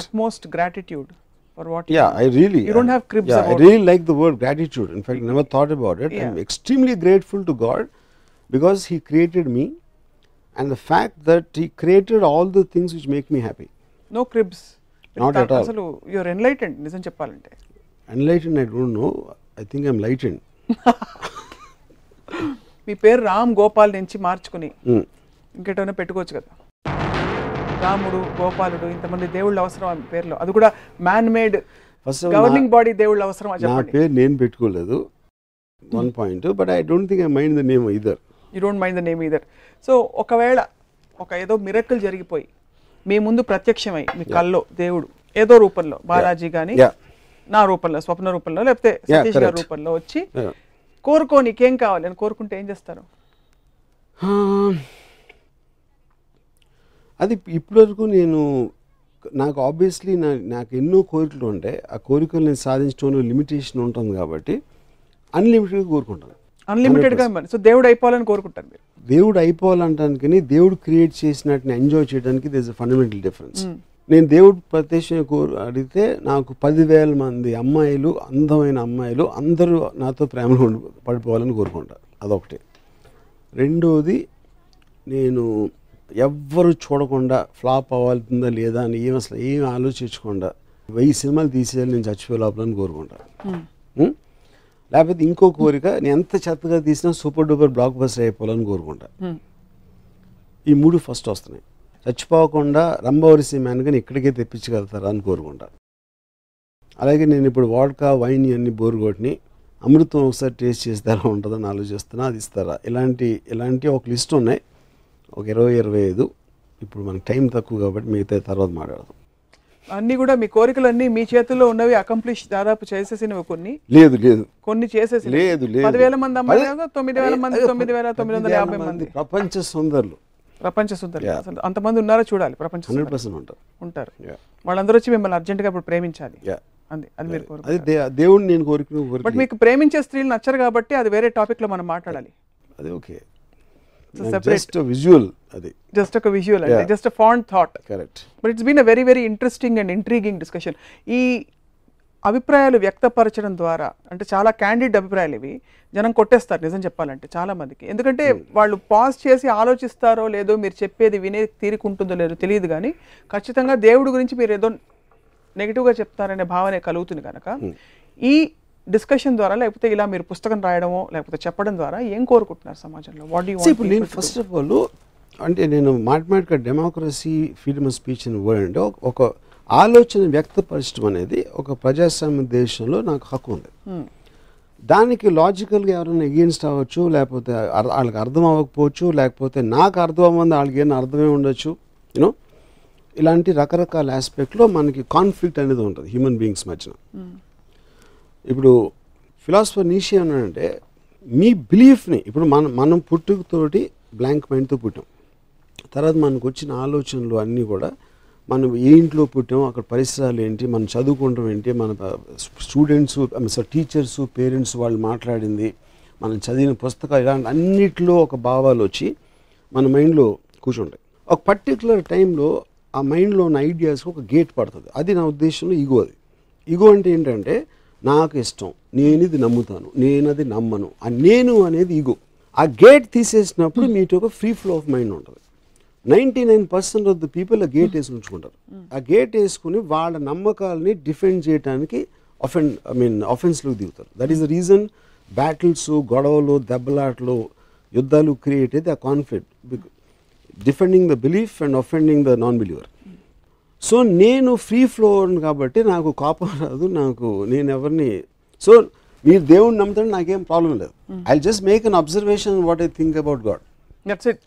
utmost gratitude for what Yeah, I really. You don't have cribs Yeah, I really like the word gratitude. In fact, I never thought about it. I'm Yeah. extremely grateful to God because He created me, and the fact that He created all the things which make me happy. No cribs Not at all. అసలు your enlightened నిజం చెప్పాలంటే Enlightened, I don't know. I think I'm lightened. మీ పేరు రామ్ గోపాల్ నుంచి మార్చుకుని Mm. ఇంకెటైనా పెట్టుకోవచ్చు కదా రాముడు గోపాలుడు ఇంతమంది దేవుళ్ళు అవసరం ఆ పేరులో. అది కూడా man made all, governing body దేవుళ్ళు అవసరం నా పేరు నేను పెట్టుకోలేదు. One point but I don't think I mind the name either you don't mind the name either so ఒకవేళ ఒక ఏదో మిరక్కల్ జరిగిపోయి మీ ముందు ప్రత్యక్షమై మీ కల్లో దేవుడు ఏదో రూపంలో బాలాజీ కానీ నా రూపంలో స్వప్న రూపంలో లేకపోతే సతీష్ గారి. రూపంలో వచ్చి కోరుకో నీకేం కావాలి? అని కోరుకుంటే ఏం చేస్తారు? అది ఇప్పటివరకు నేను నాకు ఆబ్వియస్లీ నా నాకు ఎన్నో కోరికలు ఉంటాయి ఆ కోరికలు నేను సాధించడంలో లిమిటేషన్ ఉంటుంది కాబట్టి అన్లిమిటెడ్గా కోరుకుంటాను. అన్లిమిటెడ్గా మరి. సో దేవుడు అయిపోవాలని కోరుకుంటారు మీరు. దేవుడు అయిపోవాలంటానికి దేవుడు క్రియేట్ చేసినట్టుని ఎంజాయ్ చేయడానికి దిస్ ఫండమెంటల్ డిఫరెన్స్ నేను దేవుడు ప్రత్యక్ష కోరు అడిగితే నాకు పదివేల మంది అమ్మాయిలు అందమైన అమ్మాయిలు అందరూ నాతో ప్రేమలో పడిపోవాలని కోరుకుంటారు. అదొకటి. రెండోది నేను ఎవ్వరు చూడకుండా ఫ్లాప్ అవ్వాల్సిందా లేదా అని ఏం అసలు ఏం ఆలోచించకుండా వెయ్యి సినిమాలు తీసేయాలి నేను చచ్చిపోయే లోపలని కోరుకుంటాను? లేకపోతే ఇంకో కోరిక నేను ఎంత చెత్తగా తీసినా సూపర్ డూపర్ బ్లాక్ బస్టర్ అయిపోవాలని కోరుకుంటా. ఈ మూడు ఫస్ట్ వస్తున్నాయి. చచ్చిపోకుండా రంభవరిసి మ్యాన్గాని ఇక్కడికే తెప్పించగలుగుతారా అని కోరుకుంటా. అలాగే నేను ఇప్పుడు వాడ్కా వైన్ ఇవన్నీ బోరు కొట్టిని అమృతం ఒకసారి టేస్ట్ చేస్తే ఎలా ఉంటుందని ఆలోచిస్తున్నా అది ఇస్తారా? ఇలాంటి ఇలాంటి ఒక లిస్ట్ ఉన్నాయి. ఒక ఇరవై ఇరవై ఐదు. ఇప్పుడు మనకు టైం తక్కువ కాబట్టి మిగతా తర్వాత మాట్లాడదాం. అన్ని కూడా మీ కోరికలన్నీ మీ చేతుల్లో ఉన్నవి అకంప్లిష్ దాదాపు చేసేసినవి కొన్ని. లేదు లేదు. కొన్ని చేసేసి లేదు లేదు. పదివేల మంది అమ్మాయి తొమ్మిది వేల మంది తొమ్మిది వేల తొమ్మిది వందల యాభై మంది. ప్రపంచ సుందరులు. ప్రపంచ సుందరులు. అసలు అంతమంది ఉన్నారో చూడాలి ప్రపంచ హండ్రెడ్ సుందరులు. పర్సెంట్ ఉంటారు. ఉంటారు. వాళ్ళందరూ వచ్చి మిమ్మల్ని అర్జెంటుగా ఇప్పుడు ప్రేమించాలి. అంది అది మీరు దేవుడిని నేను కోరికను బట్ కోరిక మీకు ప్రేమించే స్త్రీలు నచ్చరు కాబట్టి అది వేరే టాపిక్లో మనం మాట్లాడాలి. అది ఓకే. జస్ట్ విజువల్ అది. జస్ట్ ఒక విజువల్ అంటే. Just font thought correct but it's been a very very interesting and intriguing discussion ఈ అభిప్రాయాలు వ్యక్తపరచడం ద్వారా అంటే చాలా క్యాండిడ్ అభిప్రాయాలు ఇవి జనం కొట్టేస్తారు నిజం చెప్పాలంటే చాలా మందికి. ఎందుకంటే వాళ్ళు పాజ్ చేసి ఆలోచిస్తారో లేదో మీరు చెప్పేది వినే తీరుకుంటుందో లేదో తెలియదు కానీ ఖచ్చితంగా దేవుడి గురించి మీరు ఏదో నెగిటివ్గా చెప్తారనే భావన కలుగుతుంది కనుక ఈ డిస్కషన్ ద్వారా లేకపోతే ఇలా మీరు పుస్తకం రాయడమో లేకపోతే చెప్పడం ద్వారా ఏం కోరుకుంటున్నారు సమాజంలో? వాట్ యూ ఇప్పుడు నేను ఫస్ట్ ఆఫ్ ఆల్ అంటే నేను మాట్లాడక డెమోక్రసీ ఫ్రీడమ్ ఆఫ్ స్పీచ్ అని అంటే ఒక- ఆలోచన వ్యక్తపరచడం అనేది ఒక ప్రజాస్వామ్య దేశంలో నాకు హక్కు ఉంది. దానికి లాజికల్గా ఎవరైనా ఎగెన్స్ట్ అవ్వచ్చు లేకపోతే వాళ్ళకి అర్థం అవ్వకపోవచ్చు లేకపోతే నాకు అర్థం అవ్వంది వాళ్ళకి ఏమైనా అర్థమే ఉండొచ్చు యూనో ఇలాంటి రకరకాల ఆస్పెక్ట్లో మనకి కాన్ఫ్లిక్ట్ అనేది ఉంటుంది హ్యూమన్ బీయింగ్స్ మధ్యన. ఇప్పుడు ఫిలాసఫర్ నీషి ఏమన్నాడంటే మీ బిలీఫ్ని ఇప్పుడు మనం మనం పుట్టుకతోటి బ్లాంక్ మైండ్తో పుట్టాం. తర్వాత మనకు వచ్చిన ఆలోచనలు అన్నీ కూడా మనం ఏ ఇంట్లో పుట్టాం అక్కడ పరిసరాలు ఏంటి మనం చదువుకుంటాం ఏంటి మన స్టూడెంట్స్ టీచర్స్ పేరెంట్స్ వాళ్ళు మాట్లాడింది మనం చదివిన పుస్తకాలు ఇలాంటి అన్నిట్లో ఒక భావాలు వచ్చి మన మైండ్లో కూర్చుంటాయి. ఒక పర్టికులర్ టైంలో ఆ మైండ్లో ఉన్న ఐడియాస్కి ఒక గేట్ పడుతుంది. అది నా ఉద్దేశంలో ఈగో అది. ఈగో అంటే ఏంటంటే నాకు ఇష్టం నేను ఇది నమ్ముతాను నేను అది నమ్మను. ఆ నేను అనేది ఈగో ఆ గేట్ తీసేసినప్పుడు మీతో ఒక ఫ్రీ ఫ్లో ఆఫ్ మైండ్ ఉంటుంది. Ninety nine percent of the people ఆ గేట్ వేసి ఉంచుకుంటారు ఆ గేట్ వేసుకుని వాళ్ళ నమ్మకాలని డిఫెండ్ చేయడానికి అఫెన్ ఐ మీన్ అఫెన్స్లోకి దిగుతారు. That is the reason battles గొడవలు దెబ్బలాటలు యుద్ధాలు క్రియేట్ అయితే ఆ conflict defending the belief and offending the non believer so నేను ఫ్రీ ఫ్లో కాబట్టి నాకు కోపం రాదు నాకు నేను ఎవరిని సో మీరు దేవుడిని నమ్ముతాడు నాకేం ప్రాబ్లం లేదు. I just make an observation what I think about God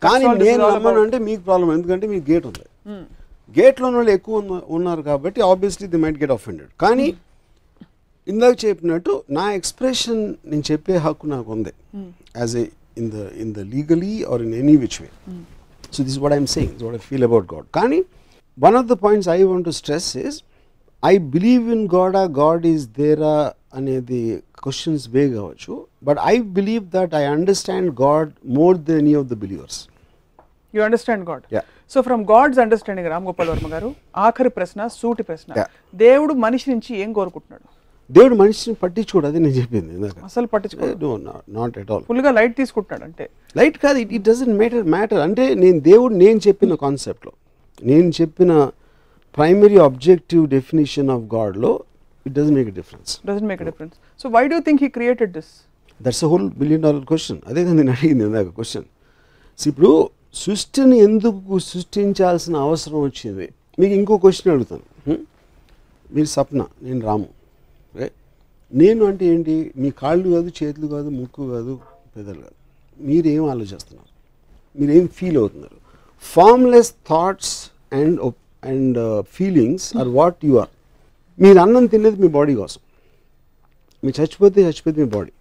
కానీ నేను నమ్మను అంటే మీకు ప్రాబ్లం ఎందుకంటే మీకు గేట్ ఉంది. గేట్లో ఉన్న వాళ్ళు ఎక్కువ ఉన్న- ఉన్నారు కాబట్టి obviously they might get offended కానీ ఇందాక చెప్పినట్టు నా ఎక్స్ప్రెషన్ నేను చెప్పే హక్కు నాకు ఉంది. As a in the in the legally or in any which way so this what I'm saying what I feel about God కానీ one of the points I want to stress is I believe in God God is there అనేది questions వే కావచ్చు but I believe that I understand God more than any of the believers you understand God Yeah. So from God's understanding Ram Gopal Varma garu ఆఖరి ప్రశ్న సూటి ప్రశ్న. దేవుడు మనిషి నుంచి ఏం కోరుకుంటున్నాడు? దేవుడు మనిషిని పట్టించుకోడు అది నేను చెప్పింది అసలు పట్టించుకో నాట్ ఎట్ ఆల్ ఫుల్గా లైట్ తీసుకుంటున్నాడు అంటే లైట్ కాదు it it doesn't matter matter అంటే నేను దేవుడు నేను చెప్పిన కాన్సెప్ట్లో నేను చెప్పిన primary objective definition of గాడ్లో it doesn't make difference doesn't make difference so why do think he created this that's a whole billion dollar question అదే కదా నేను అడిగింది ఇందాక క్వశ్చన్ ఇప్పుడు సృష్టిని ఎందుకు సృష్టించాల్సిన అవసరం వచ్చింది? మీకు ఇంకో క్వశ్చన్ అడుగుతాను. హ్మ్? మీరు సప్న నేను రాము. నేను అంటే ఏంటి? మీ కాళ్ళు కాదు చేతులు కాదు ముక్కు కాదు పెదలు కాదు. మీరేం ఆలోచిస్తున్నారు? మీరేం ఫీల్ అవుతున్నారు? Formless thoughts and and feelings are what you are. మీరు అన్నం తినేది మీ బాడీ కోసం. మీరు చచ్చిపోతే చచ్చిపోతే మీ బాడీ.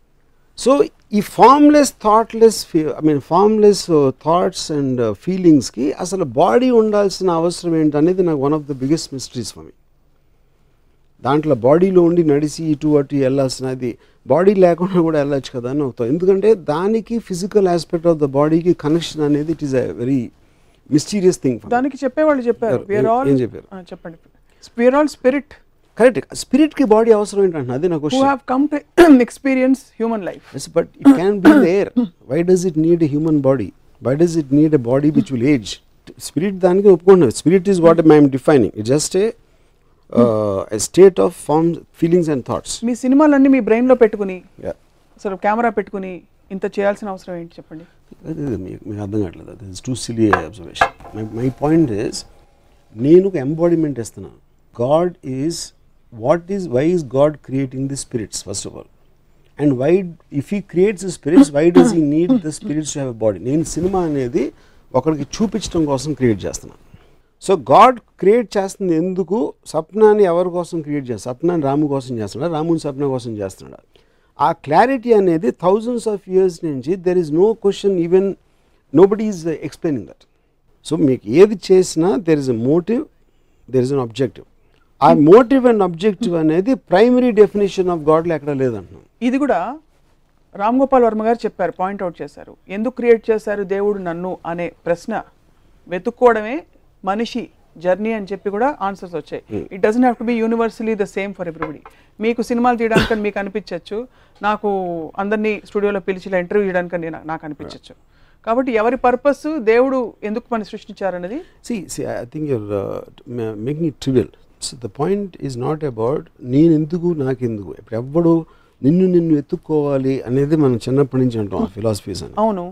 సో ఈ formless thoughtless I mean formless thoughts and ఫీలింగ్స్కి అసలు బాడీ ఉండాల్సిన అవసరం ఏంటనేది నాకు one of the biggest mysteries for me. దాంట్లో బాడీలో ఉండి నడిచి ఇటు అటు వెళ్ళాల్సినది బాడీ లేకుండా కూడా వెళ్ళొచ్చు కదా అని అవుతాం ఎందుకంటే దానికి ఫిజికల్ ఆస్పెక్ట్ ఆఫ్ ద బాడీకి కనెక్షన్ అనేది it is a very mysterious thing దానికి చెప్పేవాళ్ళు చెప్పారు. ఏం చెప్పారు? చెప్పండి. We are all spirit correct. స్పిరిట్కి body అవసరం ఏంటంటే అదే నా who have come to experience human life Yes, but it can be there. Why does it need a human body? Why does it need a body which will age? Spirit దానికి ఒప్పుకుంటున్నాను spirit is what I'm defining it just a state of form feelings and thoughts మీ సినిమాలన్నీ మీ బ్రెయిన్లో పెట్టుకుని అసలు camera పెట్టుకుని ఇంత చేయాల్సిన అవసరం ఏంటి చెప్పండి? మీకు అర్థం కావట్లేదు. అది is too silly observation my point is నేను ఒక ఎంబాడిమెంట్ ఇస్తున్నాను God is what is why is God creating the spirits first of all and why if he creates the spirits why does he need the spirits to have body నేను cinema అనేది ఒకరికి చూపించడం కోసం create చేస్తున్నాను so God create చేస్తుంది ఎందుకు? స్వప్నాన్ని ఎవరి కోసం క్రియేట్ చేస్తాడు సప్నాని రాము కోసం చేస్తున్నాడు? రాముని సప్న కోసం చేస్తున్నాడా? ఆ క్లారిటీ అనేది థౌజండ్స్ ఆఫ్ ఇయర్స్ నుంచి there is no question even no body is explaining that so మీకు ఏది చేసినా there is a motive there is an objective ఆ మోటివ్ అండ్ అబ్జెక్టివ్ అనేది ప్రైమరీ డెఫినేషన్ ఆఫ్ గాడ్లో ఎక్కడ లేదంటున్నాం. ఇది కూడా రామ్ గోపాల్ వర్మ గారు చెప్పారు పాయింట్అవుట్ చేశారు. ఎందుకు క్రియేట్ చేశారు దేవుడు నన్ను అనే ప్రశ్న వెతుక్కోవడమే మనిషి జర్నీ అని చెప్పి కూడా ఆన్సర్స్ వచ్చాయి. It doesn't have to be universally the same for everybody మీకు సినిమాలు తీయడానికి మీకు అనిపించవచ్చు నాకు అందరినీ స్టూడియోలో పిలిచి ఇలా ఇంటర్వ్యూ చేయడానికి నాకు అనిపించవచ్చు కాబట్టి ఎవరి పర్పస్ దేవుడు ఎందుకు మన సృష్టించారనేది See, see, I I think you're uh, ma- making it trivial. So the point is not about నేను ఎందుకు నాకు ఎందుకు ఇప్పుడు ఎవ్వడు నిన్ను నిన్ను ఎత్తుక్కోవాలి అనేది మనం చిన్నప్పటి నుంచి అంటాం ఫిలాసఫీస్ అని. అవును.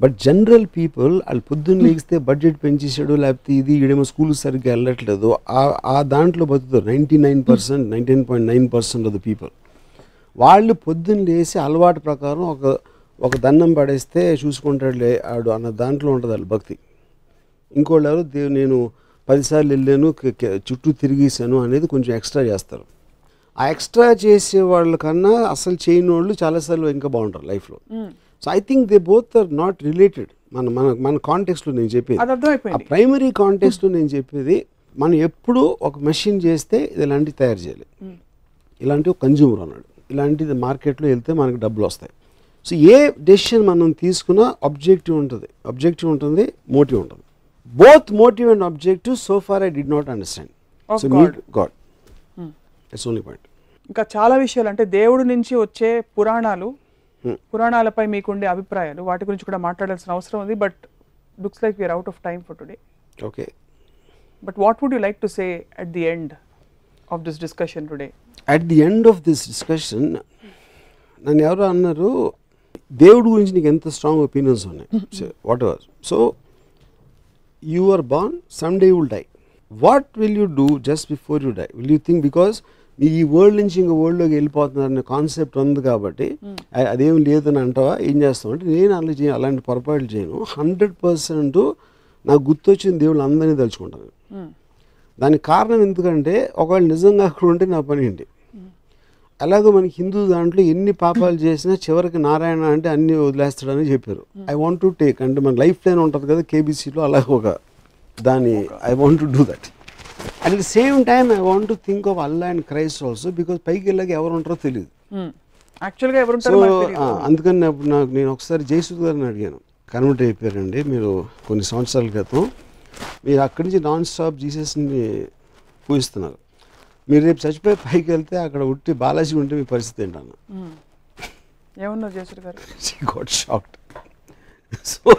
బట్ జనరల్ పీపుల్ వాళ్ళు పొద్దున్న లేగిస్తే బడ్జెట్ పెంచేసాడు లేకపోతే ఇది ఈడేమో స్కూల్ సరిగ్గా వెళ్ళట్లేదు. ఆ- ఆ దాంట్లో బతుకుతారు. Ninety nine percent nineteen point nine percent of the people వాళ్ళు పొద్దున్న లేసి అలవాటు ప్రకారం ఒక ఒక దండం పడేస్తే చూసుకుంటాడులే ఆడు అన్న దాంట్లో ఉంటుంది వాళ్ళ భక్తి. ఇంకోళ్ళు ఎవరు దేవు నేను పదిసార్లు వెళ్ళాను చుట్టూ తిరిగేసాను అనేది కొంచెం ఎక్స్ట్రా చేస్తారు. ఆ ఎక్స్ట్రా చేసే వాళ్ళకన్నా అసలు చేయని వాళ్ళు చాలాసార్లు ఇంకా బాగుంటారు లైఫ్లో. So I think they both are not related మన మన మన కాంటెక్స్లో నేను చెప్పేది. ఆ ప్రైమరీ కాంటెక్స్లో నేను చెప్పేది మనం ఎప్పుడు ఒక మెషిన్ చేస్తే ఇలాంటివి తయారు చేయాలి. ఇలాంటి ఒక కన్జ్యూమర్ అన్నాడు ఇలాంటిది మార్కెట్లో వెళ్తే మనకి డబ్బులు వస్తాయి. సో ఏ డెసిషన్ మనం తీసుకున్నా అబ్జెక్టివ్ ఉంటుంది. అబ్జెక్టివ్ ఉంటుంది మోటివ్ ఉంటుంది. Objective so far i did not understand. Of so God. meet god. Hmm. that's only point. ఇంకా చాలా విషయాలు అంటే దేవుడి నుంచి వచ్చే పురాణాలు. పురాణాలపై మీకుండే అభిప్రాయాలు వాటి గురించి కూడా మాట్లాడాల్సిన అవసరం ఉంది but looks like we are out of time for today. okay but what would you like to say at the end of this discussion today? at the end of this discussion నన్ను ఎవరో అన్నారు దేవుడి గురించి నీకు ఎంత strong opinions ఉన్నాయి? Whatever so you are born someday will die what will you do just before you die will you think because మీ ఈ world నుంచి ఇంకో వరల్డ్లోకి వెళ్ళిపోతున్నారనే కాన్సెప్ట్ ఉంది కాబట్టి అ- అదేం లేదని అంటావా? ఏం చేస్తావు అంటే నేను అలా చేయను అలాంటి పొరపాట్లు చేయను. హండ్రెడ్ పర్సెంట్ నాకు గుర్తొచ్చిన దేవుళ్ళు అందరినీ తలుచుకుంటాను దానికి కారణం ఎందుకంటే ఒకవేళ నిజంగా అక్కడ ఉంటే నా పని ఏంటి? అలాగే మనకి హిందూ దాంట్లో ఎన్ని పాపాలు చేసినా చివరికి నారాయణ అంటే అన్ని వదిలేస్తాడని చెప్పారు. ఐ వాంట్ టు టేక్ అంటే మన లైఫ్ లైన్ ఉంటుంది కదా కేబీసీలో అలాగే ఒక దాని I want to do that at the same time I want to think of Allah and Christ also because పైకి వెళ్ళాక ఎవరు ఉంటారో తెలియదు యాక్చువల్గా సో మనకు తెలీదు. అందుకని నాకు నేను ఒకసారి జయసూద్ గారిని అడిగాను. కన్వర్ట్ అయిపోయారండి మీరు కొన్ని సంవత్సరాల క్రితం. మీరు అక్కడి నుంచి నాన్ స్టాప్ జీసస్ని పూజిస్తున్నారు. మీరు రేపు చచ్చిపోయి పైకి వెళ్తే అక్కడ ఉట్టి బాలాజీ ఉంటే మీ పరిస్థితి ఏంటన్న? మ్మ్. ఏమన్నారు Jayashree garu? She got shocked so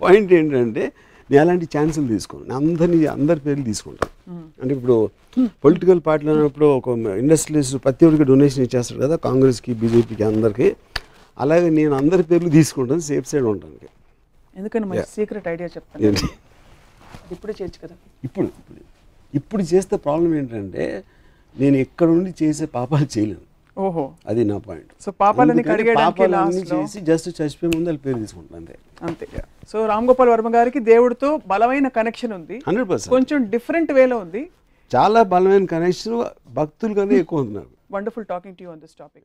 point ఏంటంటే నేను అలాంటి ఛాన్సులు తీసుకోను. అందరినీ అందరి పేర్లు తీసుకుంటాను అంటే ఇప్పుడు పొలిటికల్ పార్టీలు అన్నప్పుడు ఒక ఇండస్ట్రియలిస్ట్ ప్రతి ఒక్కరికి డొనేషన్ ఇచ్చేస్తాడు కదా కాంగ్రెస్కి బీజేపీకి అందరికీ. అలాగే నేను అందరి పేర్లు తీసుకుంటాను సేఫ్ సైడ్ ఎందుకని మంచి Yeah. సీక్రెట్ ఐడియా చెప్తాను. ఇప్పుడే చేయొచ్చు కదా. ఇప్పుడు ఇప్పుడు ఇప్పుడు చేస్తే ప్రాబ్లం ఏంటంటే నేను ఎక్కడ నుండి చేసే పాపాలు చేయలేను. ఓహో. అది నా పాయింట్. సో పాపాలని పాపాలన్నీ చేసి జస్ట్ చచ్చిపోయే ముందు వాళ్ళ పేరు తీసుకుంటాను అంతే. అంతే. సో రామ్ గోపాల్ వర్మ గారికి దేవుడితో బలమైన కనెక్షన్ ఉంది. Hundred percent. కొంచెం డిఫరెంట్ వేలో ఉంది. చాలా బలమైన కనెక్షన్ భక్తులు కన్నా ఎక్కువ ఉంది నాకు wonderful talking to you on this topic